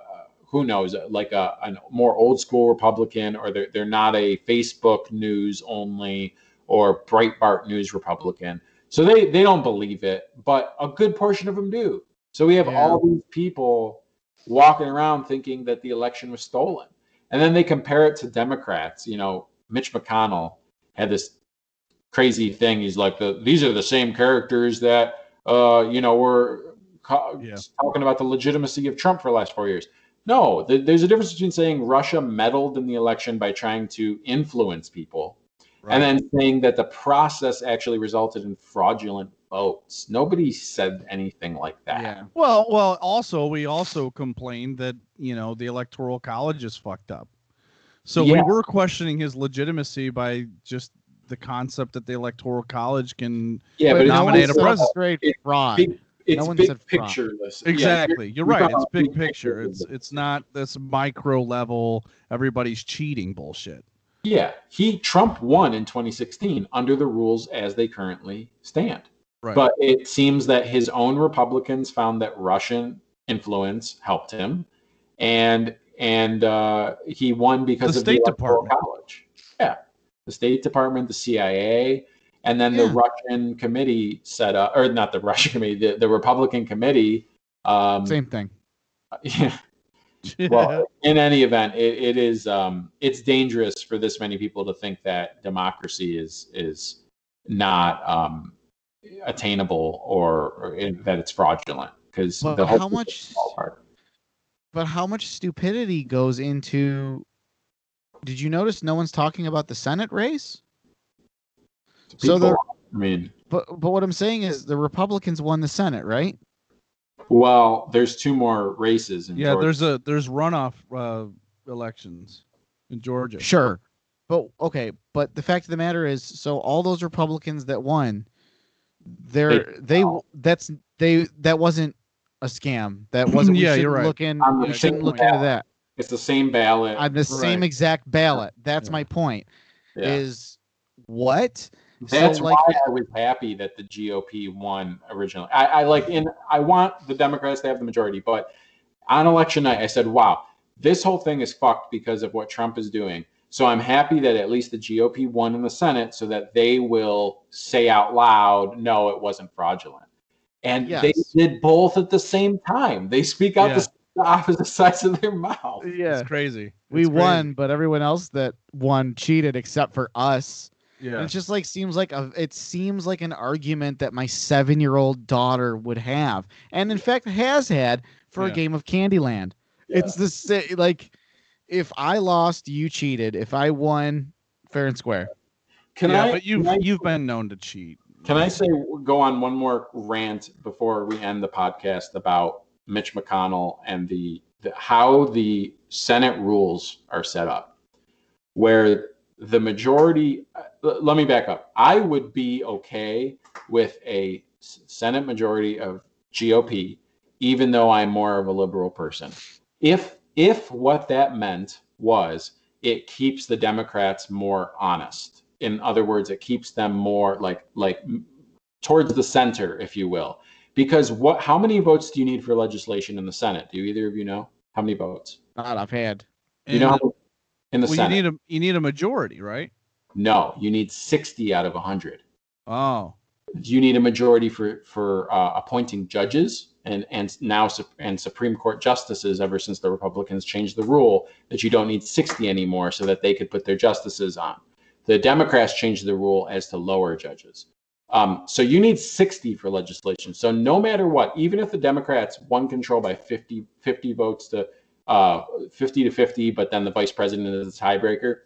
G: who knows, like a, a more old school Republican, or they're they're not a Facebook news only or Breitbart news Republican. So they they don't believe it, but a good portion of them do. So we have
E: Yeah.
G: all these people walking around thinking that the election was stolen. And then they compare it to Democrats. You know, Mitch McConnell had this crazy thing. He's like, the these are the same characters that uh, you know were ca-
D: Yeah.
G: talking about the legitimacy of Trump for the last four years. No, th- there's a difference between saying Russia meddled in the election by trying to influence people and then saying that the process actually resulted in fraudulent votes. Nobody said anything like that.
E: Yeah.
D: Well, well. Also, we also complained that you know the electoral college is fucked up. So we were questioning his legitimacy by just the concept that the electoral college can.
G: Yeah,
E: but
G: but,
E: no
G: it's
E: one
D: nominate a president.
E: straight
G: It-
E: fraud.
G: big, it's
E: one
G: big
E: said fraud.
G: pictureless. Yeah,
D: Exactly. You're right. It's big picture. It's it's not this micro level. Everybody's cheating bullshit.
G: Yeah, he Trump won in 2016 under the rules as they currently stand.
D: Right.
G: But it seems that his own Republicans found that Russian influence helped him, and and uh, he won because
D: The
G: of
D: State
G: the Electoral
D: Department.
G: College. Yeah, the State Department, the CIA, and then the Russian committee set up, or not the Russian committee, the, the Republican committee. Um,
E: Same thing.
G: yeah, well, in any event, it, it is um, it's dangerous for this many people to think that democracy is is not um, attainable or, or in, that it's fraudulent because
E: But
G: the whole
E: how much-
G: is all part.
E: But how much stupidity goes into? Did you notice no one's talking about the Senate race? So the-
G: I mean,
E: But but what I'm saying is the Republicans won the Senate, right?
G: well, there's two more races. In
D: yeah,
G: Georgia.
D: there's a there's runoff uh, elections in Georgia.
E: Sure. But okay, but the fact of the matter is, so all those Republicans that won, they're they that's they that wasn't a scam. That wasn't. we
D: Yeah, you're
E: shouldn't
D: right.
E: Look in.
G: On the
E: We shouldn't
G: same
E: look into that
G: it's the same ballot.
E: on the same exact ballot. That's
D: Yeah.
E: my point.
G: Yeah.
E: Is what?
G: That's
E: so, like-
G: why I was happy that the GOP won originally. I, I like in I want the Democrats to have the majority, but on election night I said, "Wow, this whole thing is fucked because of what Trump is doing." So I'm happy that at least the GOP won in the Senate, so that they will say out loud, "No, it wasn't fraudulent." And they
E: Yes.
G: did both at the same time. They speak out
D: Yeah.
G: the, the opposite sides of their mouth.
E: Yeah.
D: It's crazy.
E: We
D: crazy.
E: won, but everyone else that won cheated except for us. And it just like seems like a it seems like an argument that my seven year old daughter would have, and in fact has had for
D: Yeah.
E: a game of Candyland. It's the sa- like if I lost, you cheated. If I won, fair and square.
G: Can
D: yeah,
G: I?
D: but you've
G: I-
D: you've been known to cheat.
G: Can I say go on one more rant before we end the podcast about Mitch McConnell and the, the how the Senate rules are set up, where the majority. Let me back up. I would be okay with a Senate majority of GOP, even though I'm more of a liberal person. If if what that meant was it keeps the Democrats more honest. In other words, it keeps them more like like towards the center, if you will. Because what how many votes do you need for legislation in the Senate? Do either of you know? How many votes?
E: Not offhand.
G: You know,
D: And-
G: how- in the
D: well, you need a you need a majority, right?
G: No, you need 60 out of 100.
D: Oh,
G: you need a majority for for uh, appointing judges and and now and Supreme Court justices. Ever since the Republicans changed the rule that you don't need 60 anymore, so that they could put their justices on. The Democrats changed the rule as to lower judges. Um, so you need 60 for legislation. So no matter what, even if the Democrats won control by 50 50 votes to uh, 50 to 50, but then the vice president is a tiebreaker,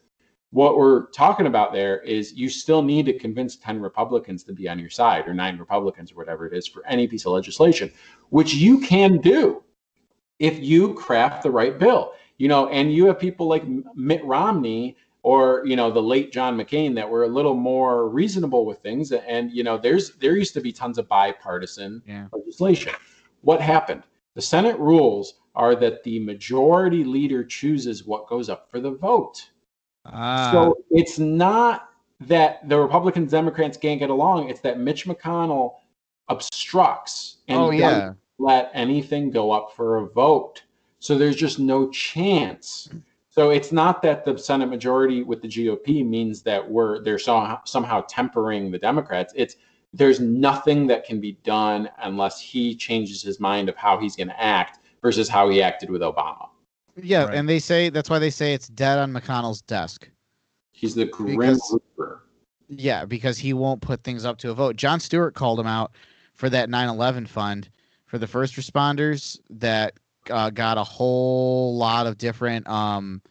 G: what we're talking about there is you still need to convince 10 Republicans to be on your side or nine Republicans or whatever it is for any piece of legislation, which you can do if you craft the right bill. You know, and you have people like Mitt Romney or you know the late John McCain that were a little more reasonable with things and you know there's there used to be tons of bipartisan
E: Yeah.
G: legislation. What happened? The Senate rules are that the majority leader chooses what goes up for the vote.
D: Ah,
G: So it's not that the Republicans, Democrats can't get along. It's that Mitch McConnell obstructs and
E: Oh,
G: doesn't let anything go up for a vote. So there's just no chance. So it's not that the Senate majority with the GOP means that we're they're somehow, somehow tempering the Democrats. It's there's nothing that can be done unless he changes his mind of how he's going to act versus how he acted with Obama.
E: Yeah,
D: Right.
E: and they say that's why they say it's dead on McConnell's desk.
G: He's the grim
E: Because-
G: reaper.
E: Yeah, because he won't put things up to a vote. Jon Stewart called him out for that 9/11 fund for the first responders that uh, got a whole lot of different um,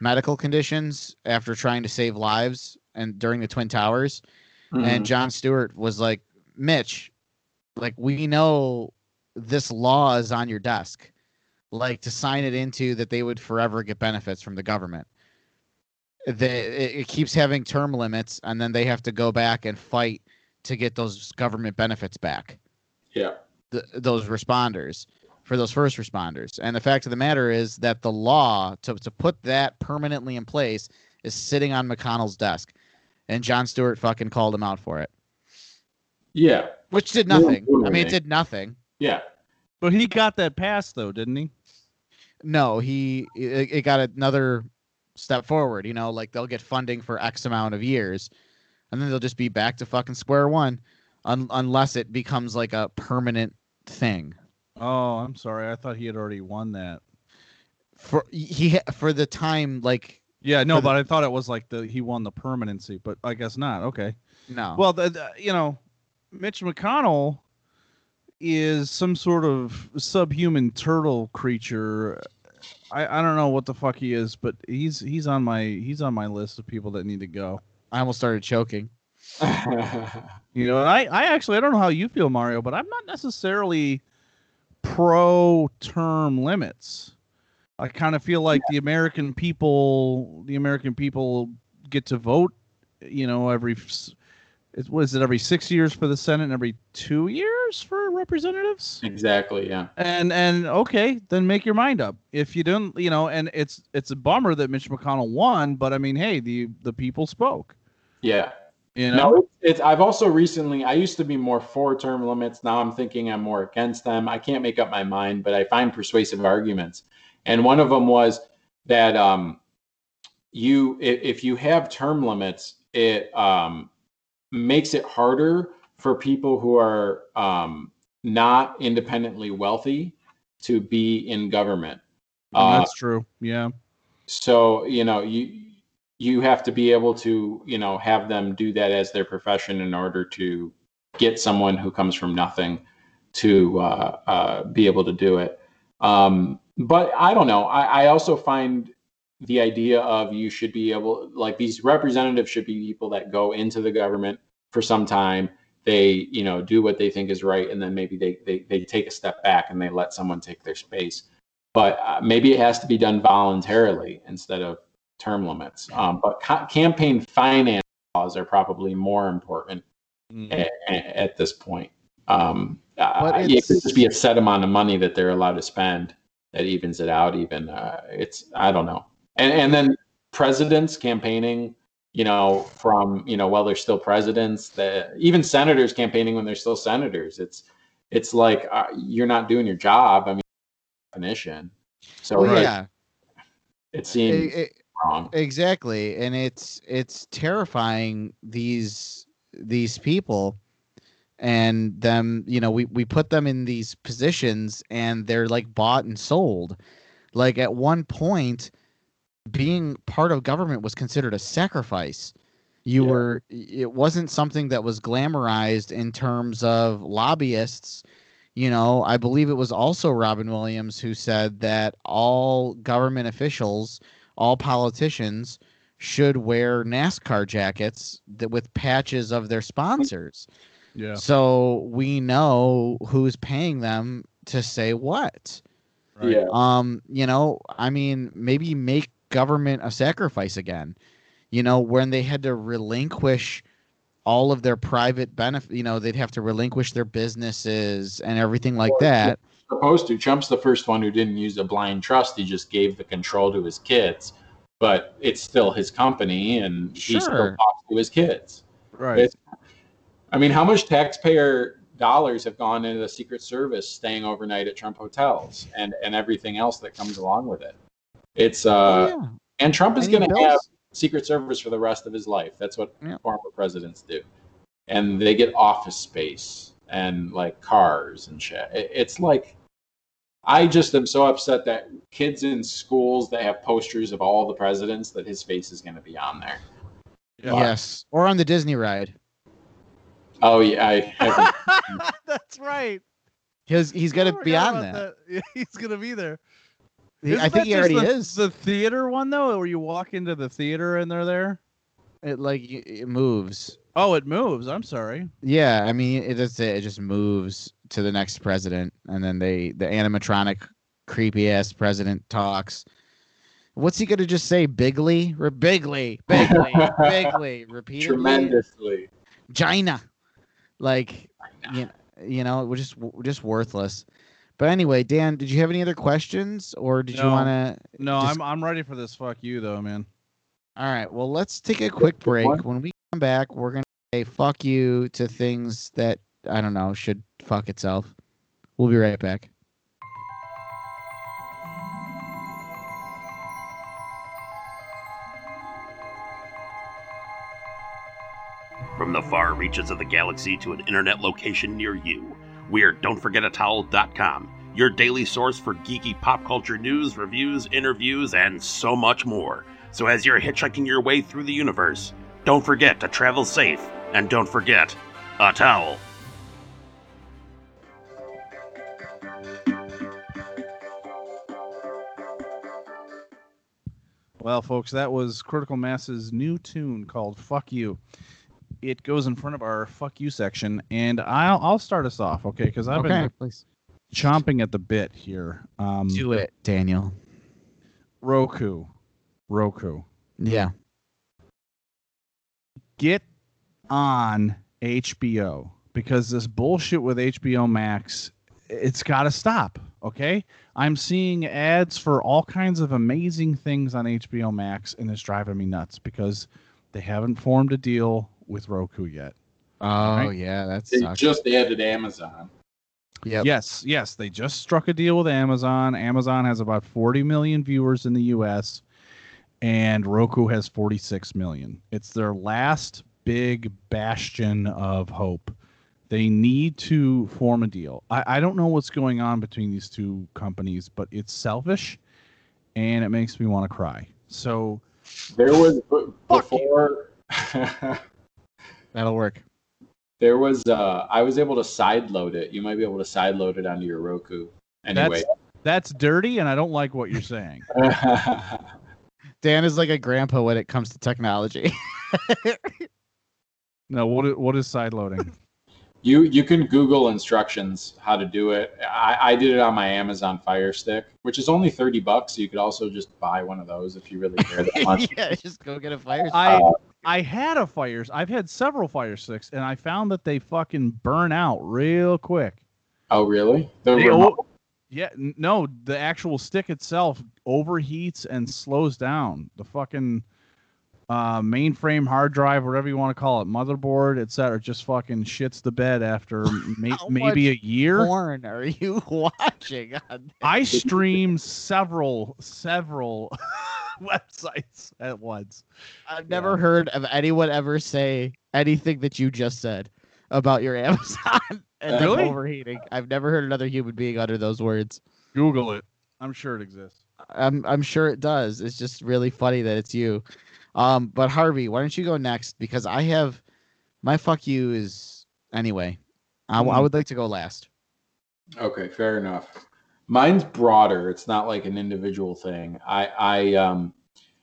E: medical conditions after trying to save lives and during the Twin Towers.
G: Mm-hmm.
E: And Jon Stewart was like, "Mitch, like we know this law is on your desk. Like to sign it into that they would forever get benefits from the government." they it, it keeps having term limits and then they have to go back and fight to get those government benefits back
G: yeah.
E: th- those responders for those first responders and the fact of the matter is that the law to, to put that permanently in place is sitting on mcconnell's desk and jon stewart fucking called him out for it
G: Yeah.
E: which did
G: Yeah,
E: nothing i mean it did nothing
G: Yeah.
D: but he got that passed though, didn't he?
E: No he it, it got another step forward you know like they'll get funding for x amount of years and then they'll just be back to fucking square one un- unless it becomes like a permanent thing
D: Oh, I'm sorry. I thought he had already won that.
E: for he for the time like
D: Yeah, no,
E: For the-
D: but I thought it was like the he won the permanency, but I guess not. Okay.
E: no
D: Well, the, the, you know, Mitch McConnell is some sort of subhuman turtle creature. I, I don't know what the fuck he is, but he's he's on my he's on my list of people that need to go.
E: i almost started choking
D: You know, I I actually I don't know how you feel, Mario, but I'm not necessarily pro term limits. I kind of feel like the American people, the American people get to vote. You know, every it was it every six years for the Senate and every two years for representatives.
G: exactly. Yeah.
D: And and okay, then make your mind up. If you don't, you know, and it's it's a bummer that Mitch McConnell won, but I mean, hey, the the people spoke.
G: Yeah.
D: You know,
G: No, it's. I've also recently. I used to be more for term limits. Now I'm thinking I'm more against them. I can't make up my mind, but I find persuasive arguments. And one of them was that um, you, if you have term limits, it um, makes it harder for people who are um, not independently wealthy to be in government. Uh,
D: that's true. Yeah.
G: so you know you you have to be able to you know have them do that as their profession in order to get someone who comes from nothing to uh, uh, be able to do it um, but i don't know I, I also find the idea of you should be able like these representatives should be people that go into the government for some time they you know do what they think is right and then maybe they they, they take a step back and they let someone take their space but uh, maybe it has to be done voluntarily instead of term limits. Um, but ca- campaign finance laws are probably more important
D: Mm.
G: a- a- at, this point. Um, uh, it could just be a set amount of money that they're allowed to spend that evens it out. Even uh, it's I don't know. And and then presidents campaigning, you know, from you know while they're still presidents, the, even senators campaigning when they're still senators. It's it's like uh, you're not doing your job. I mean, definition. So
E: well yeah
G: It seems
E: it-
G: wrong.
E: exactly and it's it's terrifying these these people and them you know we we put them in these positions and they're like bought and sold like at one point being part of government was considered a sacrifice you
G: Yeah.
E: were it wasn't something that was glamorized in terms of lobbyists you know i believe it was also robin williams who said that all government officials all politicians should wear NASCAR jackets that with patches of their sponsors.
D: Yeah.
E: So we know who's paying them to say what.
D: Right.
G: Yeah.
E: Um, you know, I mean, maybe make government a sacrifice again. You know, when they had to relinquish all of their private benefit, you know, they'd have to relinquish their businesses and everything like
G: Well,
E: that.
G: supposed to. Trump's the first one who didn't use a blind trust. He just gave the control to his kids, but it's still his company, and he still talks to his kids.
D: Right.
G: It's- I mean, how much taxpayer dollars have gone into the Secret Service staying overnight at Trump hotels and and everything else that comes along with it? It's uh,
E: Oh, yeah.
G: and Trump is going to have Secret Service for the rest of his life. That's what
E: Yeah.
G: former presidents do, and they get office space and like cars and shit. It's like I just am so upset that kids in schools that have posters of all the presidents that his face is going to be on there.
D: Yeah.
E: Yes. Or on the Disney ride.
G: Oh yeah, I.
H: That's right.
E: Because he's going to be on
H: about
E: that.
H: Yeah, he's gonna be there.
E: He- I
D: Isn't
E: think
D: that
E: he already
D: the,
E: is.
D: The theater one though, where you walk into the theater and they're there.
E: It like it moves.
D: Oh, it moves. I'm sorry.
E: Yeah, I mean it just it just moves to the next president, and then they the animatronic creepy ass president talks. What's he gonna just say? Bigly, Re- bigly, bigly, bigly, repeatedly.
G: tremendously.
E: China, like you know, you know, we're just we're just worthless. But anyway, Dan, did you have any other questions, or did you want to?
D: No,
E: Just-
D: I'm I'm ready for this. Fuck you though, man.
E: All right. Well, let's take a quick break. When we come back, we're gonna say "fuck you" to things that I don't know should fuck itself. We'll be right back.
I: From the far reaches of the galaxy to an internet location near you, we're don'tforgetatowel.com, your daily source for geeky pop culture news, reviews, interviews, and so much more. So as you're hitchhiking your way through the universe, don't forget to travel safe, and don't forget a towel.
D: Well, folks, that was Critical Mass's new tune called "Fuck You." It goes in front of our "Fuck You" section, and I'll I'll start us off, okay? Because I've
E: okay,
D: been
E: please
D: chomping at the bit here. Um,
E: do it, Daniel.
D: Roku, Roku,
E: Yeah.
D: get on HBO because this bullshit with HBO Max, it's got to stop. Okay, I'm seeing ads for all kinds of amazing things on HBO Max, and it's driving me nuts because they haven't formed a deal with Roku yet.
E: Oh
D: Right.
E: yeah, that's
G: They
E: sucks.
G: just added Amazon.
E: Yep.
D: Yes, yes, they just struck a deal with Amazon. Amazon has about 40 million viewers in the US and Roku has 46 million. It's their last big bastion of hope. They need to form a deal. I, I don't know what's going on between these two companies, but it's selfish and it makes me want to cry. So
G: There was b- before.
E: That'll work.
G: there was. Uh, I was able to side load it. You might be able to side load it onto your Roku. Anyway,
D: that's dirty and I don't like what you're saying.
E: Dan is like a grandpa when it comes to technology.
D: No, what is, what is side loading?
G: you you can Google instructions how to do it. I, I did it on my Amazon Fire Stick, which is only thirty bucks. So You could also just buy one of those if you really care that much.
E: yeah, just go get a fire.
D: I
G: Uh,
D: I had a fire. I've had several fire sticks, and I found that they fucking burn out real quick.
G: oh, really? The
D: They yeah, no, the actual stick itself overheats and slows down. The fucking uh, mainframe hard drive, whatever you want to call it, motherboard, etc., just fucking shits the bed after
E: How
D: maybe a year.
E: porn are you watching?
D: I stream several, several websites at once.
E: I've never heard of anyone ever say anything that you just said about your Amazon and
D: Really?
E: overheating. I've never heard another human being utter those words.
D: Google it. I'm sure it exists.
E: I'm I'm sure it does. It's just really funny that it's you. Um, but Harvey, why don't you go next? Because I have my fuck you is anyway. I, w- I
G: Hmm.
E: would like to go last.
G: Okay, fair enough. Mine's broader. It's not like an individual thing. I, I, um,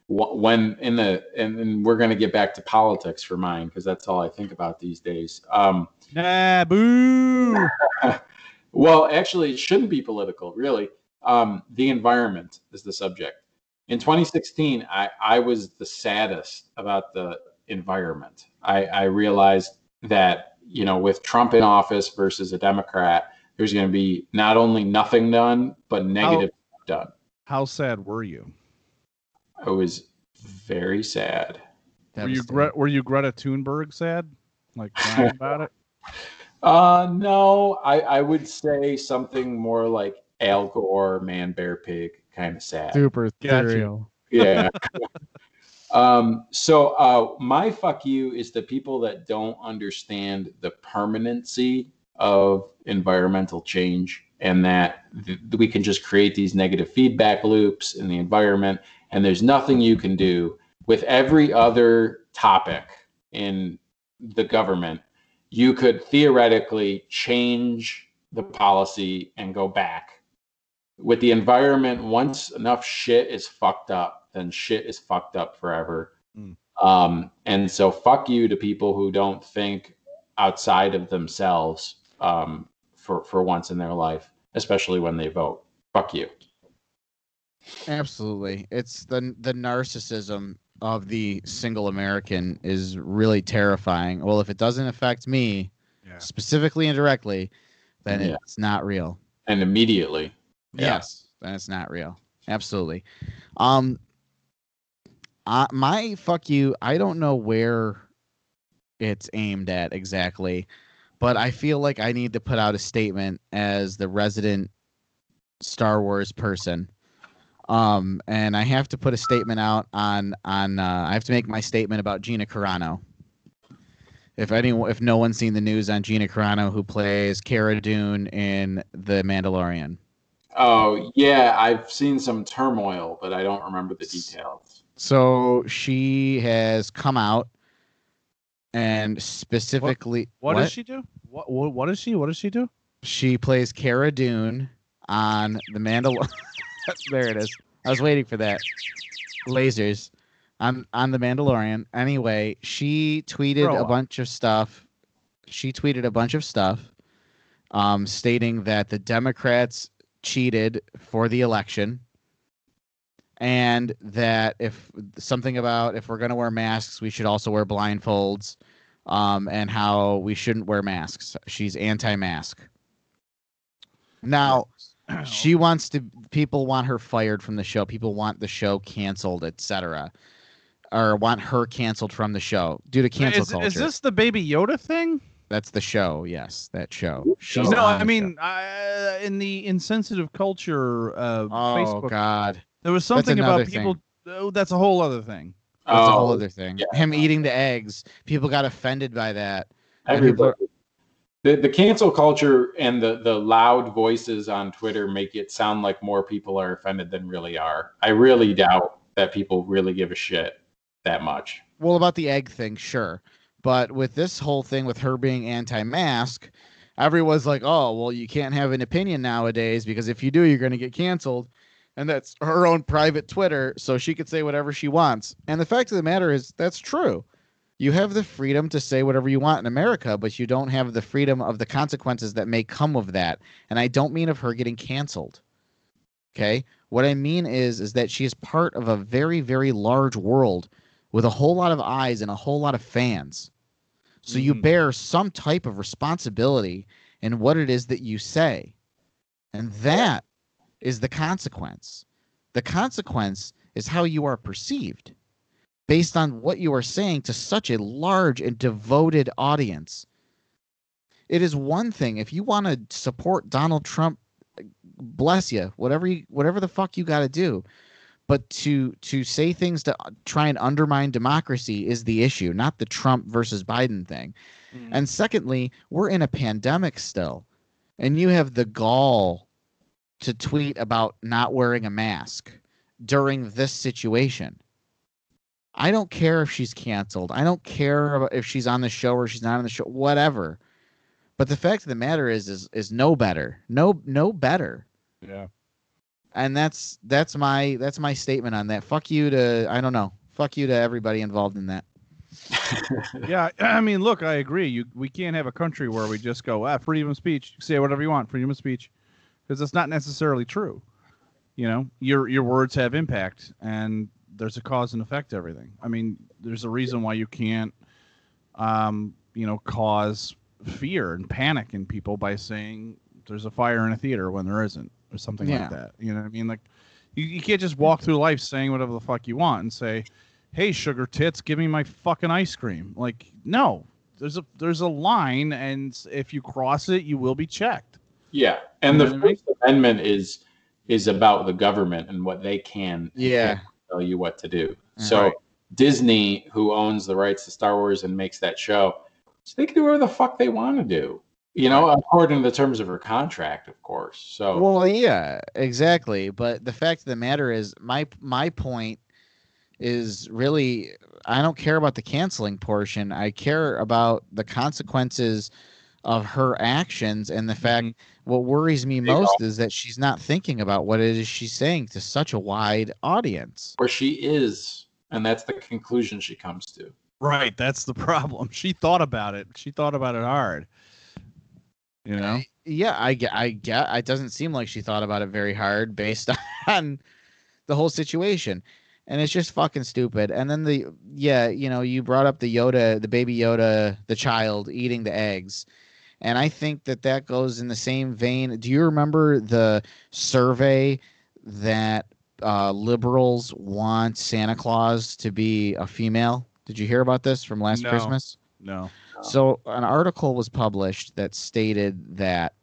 G: when in the, and, and we're going to get back to politics for mine because that's all I think about these days. Um,
D: Nah, boo.
G: well, actually, it shouldn't be political, really. Um, the environment is the subject. In 2016, I, I was the saddest about the environment. I, I realized that, you know, with Trump in office versus a Democrat, there's going to be not only nothing done, but negative done.
D: How sad were you?
G: I was very sad.
D: Were you Gre- were you Greta Thunberg sad? Like crying about it?
G: Uh, no, I, I would say something more like Al Gore, Man, Bear, Pig, kind of sad.
E: Super
D: Gotcha.
E: thrill.
G: yeah. um, so uh, my fuck you is the people that don't understand the permanency of environmental change and that th- we can just create these negative feedback loops in the environment and there's nothing you can do with every other topic in the government you could theoretically change the policy and go back with the environment once enough shit is fucked up then shit is fucked up forever
D: Mm.
G: um and so fuck you to people who don't think outside of themselves um for for once in their life especially when they vote fuck you
E: Absolutely. It's the the narcissism of the single American is really terrifying. Well, if it doesn't affect me
D: Yeah.
E: specifically and directly, then
G: Yeah.
E: it's not real.
G: and immediately Yeah.
E: Yes, then it's not real. Absolutely. Um uh, my fuck you, I don't know where it's aimed at exactly, but I feel like I need to put out a statement as the resident Star Wars person. Um and I have to put a statement out on on uh, I have to make my statement about Gina Carano. If anyone if no one's seen the news on Gina Carano who plays Cara Dune in The Mandalorian.
G: Oh yeah i've seen some turmoil but i don't remember the details
E: So she has come out and specifically
D: What, does she do? What, what what does she what does she do?
E: She plays Cara Dune on the Mandal. there it is. I was waiting for that. Lasers on on the Mandalorian. Anyway, she tweeted
D: Grow
E: a bunch of stuff. She tweeted a bunch of stuff, um, stating that the Democrats cheated for the election, and that if something about if we're gonna wear masks, we should also wear blindfolds, um, and how we shouldn't wear masks. She's anti-mask. Now, she wants to people want her fired from the show people want the show canceled etc or want her canceled from the show due to cancel
D: is,
E: culture
D: is this the Baby Yoda thing?
E: That's the show yes that show she's
D: no, I mean, uh, in the insensitive culture uh,
E: oh
D: Facebook,
E: god
D: there was something about people. Oh, that's a whole other thing.
E: that's a whole
G: Oh,
E: other thing
G: yeah.
E: him eating the eggs people got offended by that And people
G: Everybody. The, the cancel culture and the, the loud voices on Twitter make it sound like more people are offended than really are. I really doubt that people really give a shit that much.
E: well about the egg thing sure but with this whole thing with her being anti-mask everyone's like oh well you can't have an opinion nowadays because if you do you're going to get canceled. And that's her own private twitter so she could say whatever she wants. And the fact of the matter is that's true. You have the freedom to say whatever you want in america but you don't have the freedom of the consequences that may come of that. And i don't mean of her getting canceled okay? What i mean is is that she is part of a very very large world with a whole lot of eyes and a whole lot of fans. So you
D: Mhm.
E: bear some type of responsibility in what it is that you say. And that is the consequence. The consequence is how you are perceived based on what you are saying to such a large and devoted audience. It is one thing if you want to support Donald Trump, bless you, whatever you, whatever the fuck you got to do. But to to say things to uh, try and undermine democracy is the issue, not the Trump versus Biden thing. And secondly, we're in a pandemic still, and you have the gall to tweet about not wearing a mask during this situation. I don't care if she's canceled. I don't care if she's on the show or she's not on the show, whatever. But the fact of the matter is, is is no better, no no better,
D: Yeah.
E: And that's that's my that's my statement on that. Fuck you to I don't know. Fuck you to everybody involved in that.
D: yeah, I mean, look, I agree. You we can't have a country where we just go, ah, freedom of speech. Say whatever you want, freedom of speech, because it's not necessarily true. You know, your your words have impact, and there's a cause and effect to everything. I mean, there's a reason why you can't, um, you know, cause fear and panic in people by saying there's a fire in a theater when there isn't, or something
E: Yeah.
D: like that. You know what I mean? Like, you, you can't just walk through life saying whatever the fuck you want and say, hey sugar tits give me my fucking ice cream like no there's a there's a line and if you cross it you will be checked
G: Yeah, and
D: You
G: the
D: know what I mean?
G: First Amendment is is about the government and what they can
E: Yeah.
G: tell you what to do.
E: Yeah.
G: So Disney, who owns the rights to Star Wars and makes that show, so they can do whatever the fuck they want to do. You know, according to the terms of her contract, of course. So
E: Well, yeah, exactly. But the fact of the matter is, my my point is really, I don't care about the canceling portion. I care about the consequences of her actions and the mm-hmm. fact. What worries me
G: Big
E: most
G: all.
E: is that she's not thinking about what it is she's saying to such a wide audience.
G: where she is, and that's the conclusion she comes to.
D: right that's the problem she thought about it she thought about it hard you know
E: Yeah, I get, I get. It doesn't seem like she thought about it very hard based on the whole situation, and it's just fucking stupid. And then the yeah, you know, you brought up the Yoda, the baby Yoda, the child eating the eggs, and I think that that goes in the same vein. Do you remember the survey that uh, liberals want Santa Claus to be a female? Did you hear about this from last
D: No.
E: Christmas?
D: no
E: So an article was published that stated that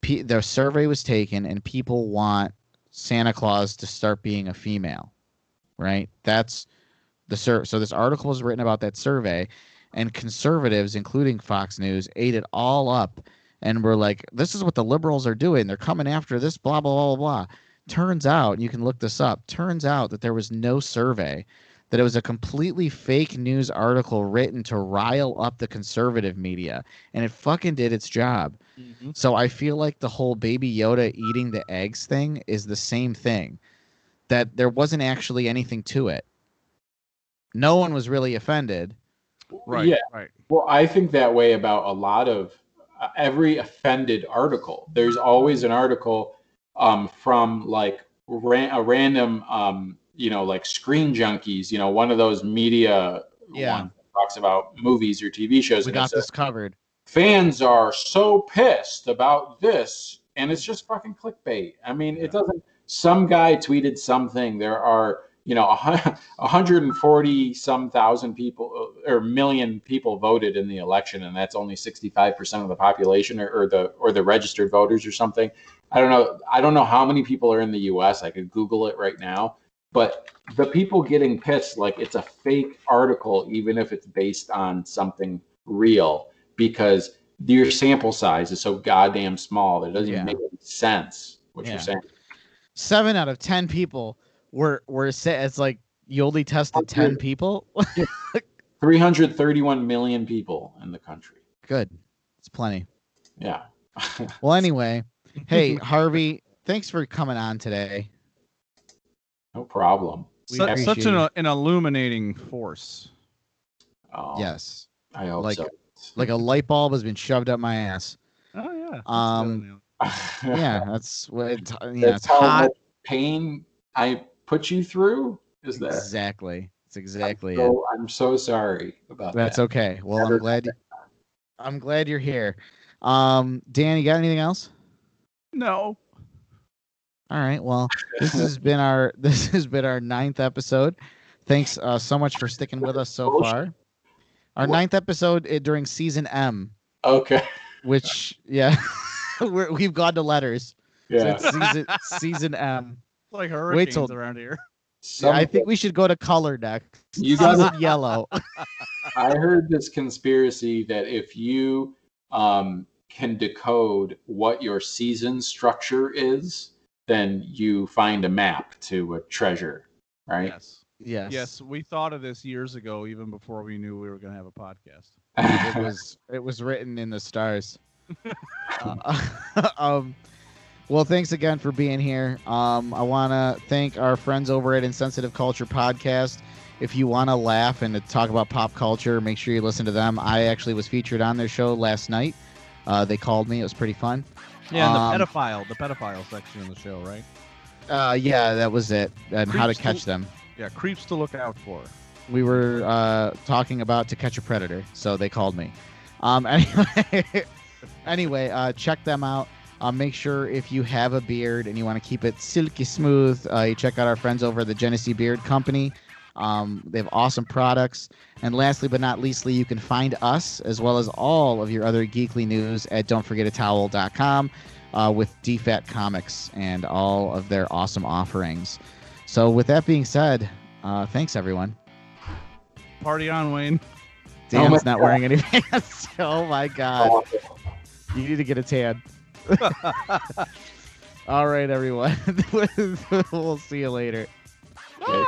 E: pe- the survey was taken and people want Santa Claus to start being a female, right? That's the sur- so this article was written about that survey, and conservatives, including Fox News, ate it all up and were like, "This is what the liberals are doing. They're coming after this." Blah blah blah blah. blah. Turns out, you can look this up. Turns out that there was no survey that it was a completely fake news article written to rile up the conservative media and it fucking did its job. So I feel like the whole baby Yoda eating the eggs thing is the same thing. That there wasn't actually anything to it. No one was really offended.
D: right
G: Yeah.
D: right
G: Well, I think that way about a lot of uh, every offended article. There's always an article um, from like ran, a random, um, you know, like Screen Junkies, you know, one of those media
E: Yeah.
G: ones that talks about movies or TV shows.
E: We got this covered.
G: Fans are so pissed about this, and it's just fucking clickbait. I mean, it doesn't. Some guy tweeted something. There are, you know, 140 some thousand people uh, or million people voted in the election, and that's only 65 percent of the population, or, or the or the registered voters, or something. I don't know. I don't know how many people are in the U.S. I could Google it right now. But the people getting pissed, like it's a fake article, even if it's based on something real, because your sample size is so goddamn small that it doesn't
E: Yeah.
G: even make any sense what
E: Yeah.
G: you're saying.
E: Seven out of ten people were were sa- it's like you only tested ten people.
G: 331 million people in the country.
E: Good. It's plenty.
G: Yeah.
E: Well anyway, hey Harvey, thanks for coming on today.
G: No problem.
E: We
D: Su- such an, an illuminating force
G: Oh,
E: Yes.
G: I hope
E: Like-
G: so.
E: Like a light bulb has been shoved up my ass.
D: oh yeah that's
E: Um. Yeah, that's what it, yeah,
G: That's
E: it's
G: how
E: hot.
G: much pain I put you through. Is that?
E: Exactly. It's exactly it.
G: So, I'm so sorry about
E: That's
G: that.
E: That's okay. Well,
G: Never
E: I'm glad I'm glad you're here. Um Dan, you got anything else?
D: no
E: All right. Well, this has been our this has been our ninth episode. Thanks uh, so much for sticking with us so far. Our
G: What?
E: ninth episode uh, during season M,
G: Okay.
E: which yeah, we're, we've gone to letters. So
G: Yeah.
E: it's season season M.
D: It's like hurricanes
E: till-
D: around here.
E: Yeah, I think we should go to color next.
G: You
E: Season
G: gotta-
E: yellow.
G: I heard this conspiracy that if you um, can decode what your season structure is, then you find a map to a treasure, right?
D: Yes.
E: Yes.
D: Yes, we thought of this years ago, even before we knew we were going to have a podcast.
E: It was it was written in the stars. Uh, um, well, thanks again for being here. Um, I want to thank our friends over at Insensitive Culture Podcast. If you want to laugh and to talk about pop culture, make sure you listen to them. I actually was featured on their show last night. Uh, they called me. It was pretty fun.
D: Yeah, and
E: Um,
D: the pedophile, the pedophile section of the show, right?
E: Uh, yeah, that was it. And how to catch
D: to-
E: them.
D: Yeah, creeps to look out for.
E: we were uh, talking about to catch a predator so they called me um, anyway, anyway uh, check them out uh, make sure if you have a beard and you want to keep it silky smooth uh, you check out our friends over at the genesee beard company um, they have awesome products and lastly but not leastly you can find us as well as all of your other geekly news at don'tforgetatowel.com uh, with dfat comics and all of their awesome offerings so with that being said uh, thanks everyone
D: Party on, Wayne.
E: Dan's
G: my
E: not
G: God.
E: wearing any pants. oh my god. You need to get a tan. All right, everyone. we'll see you later.
C: They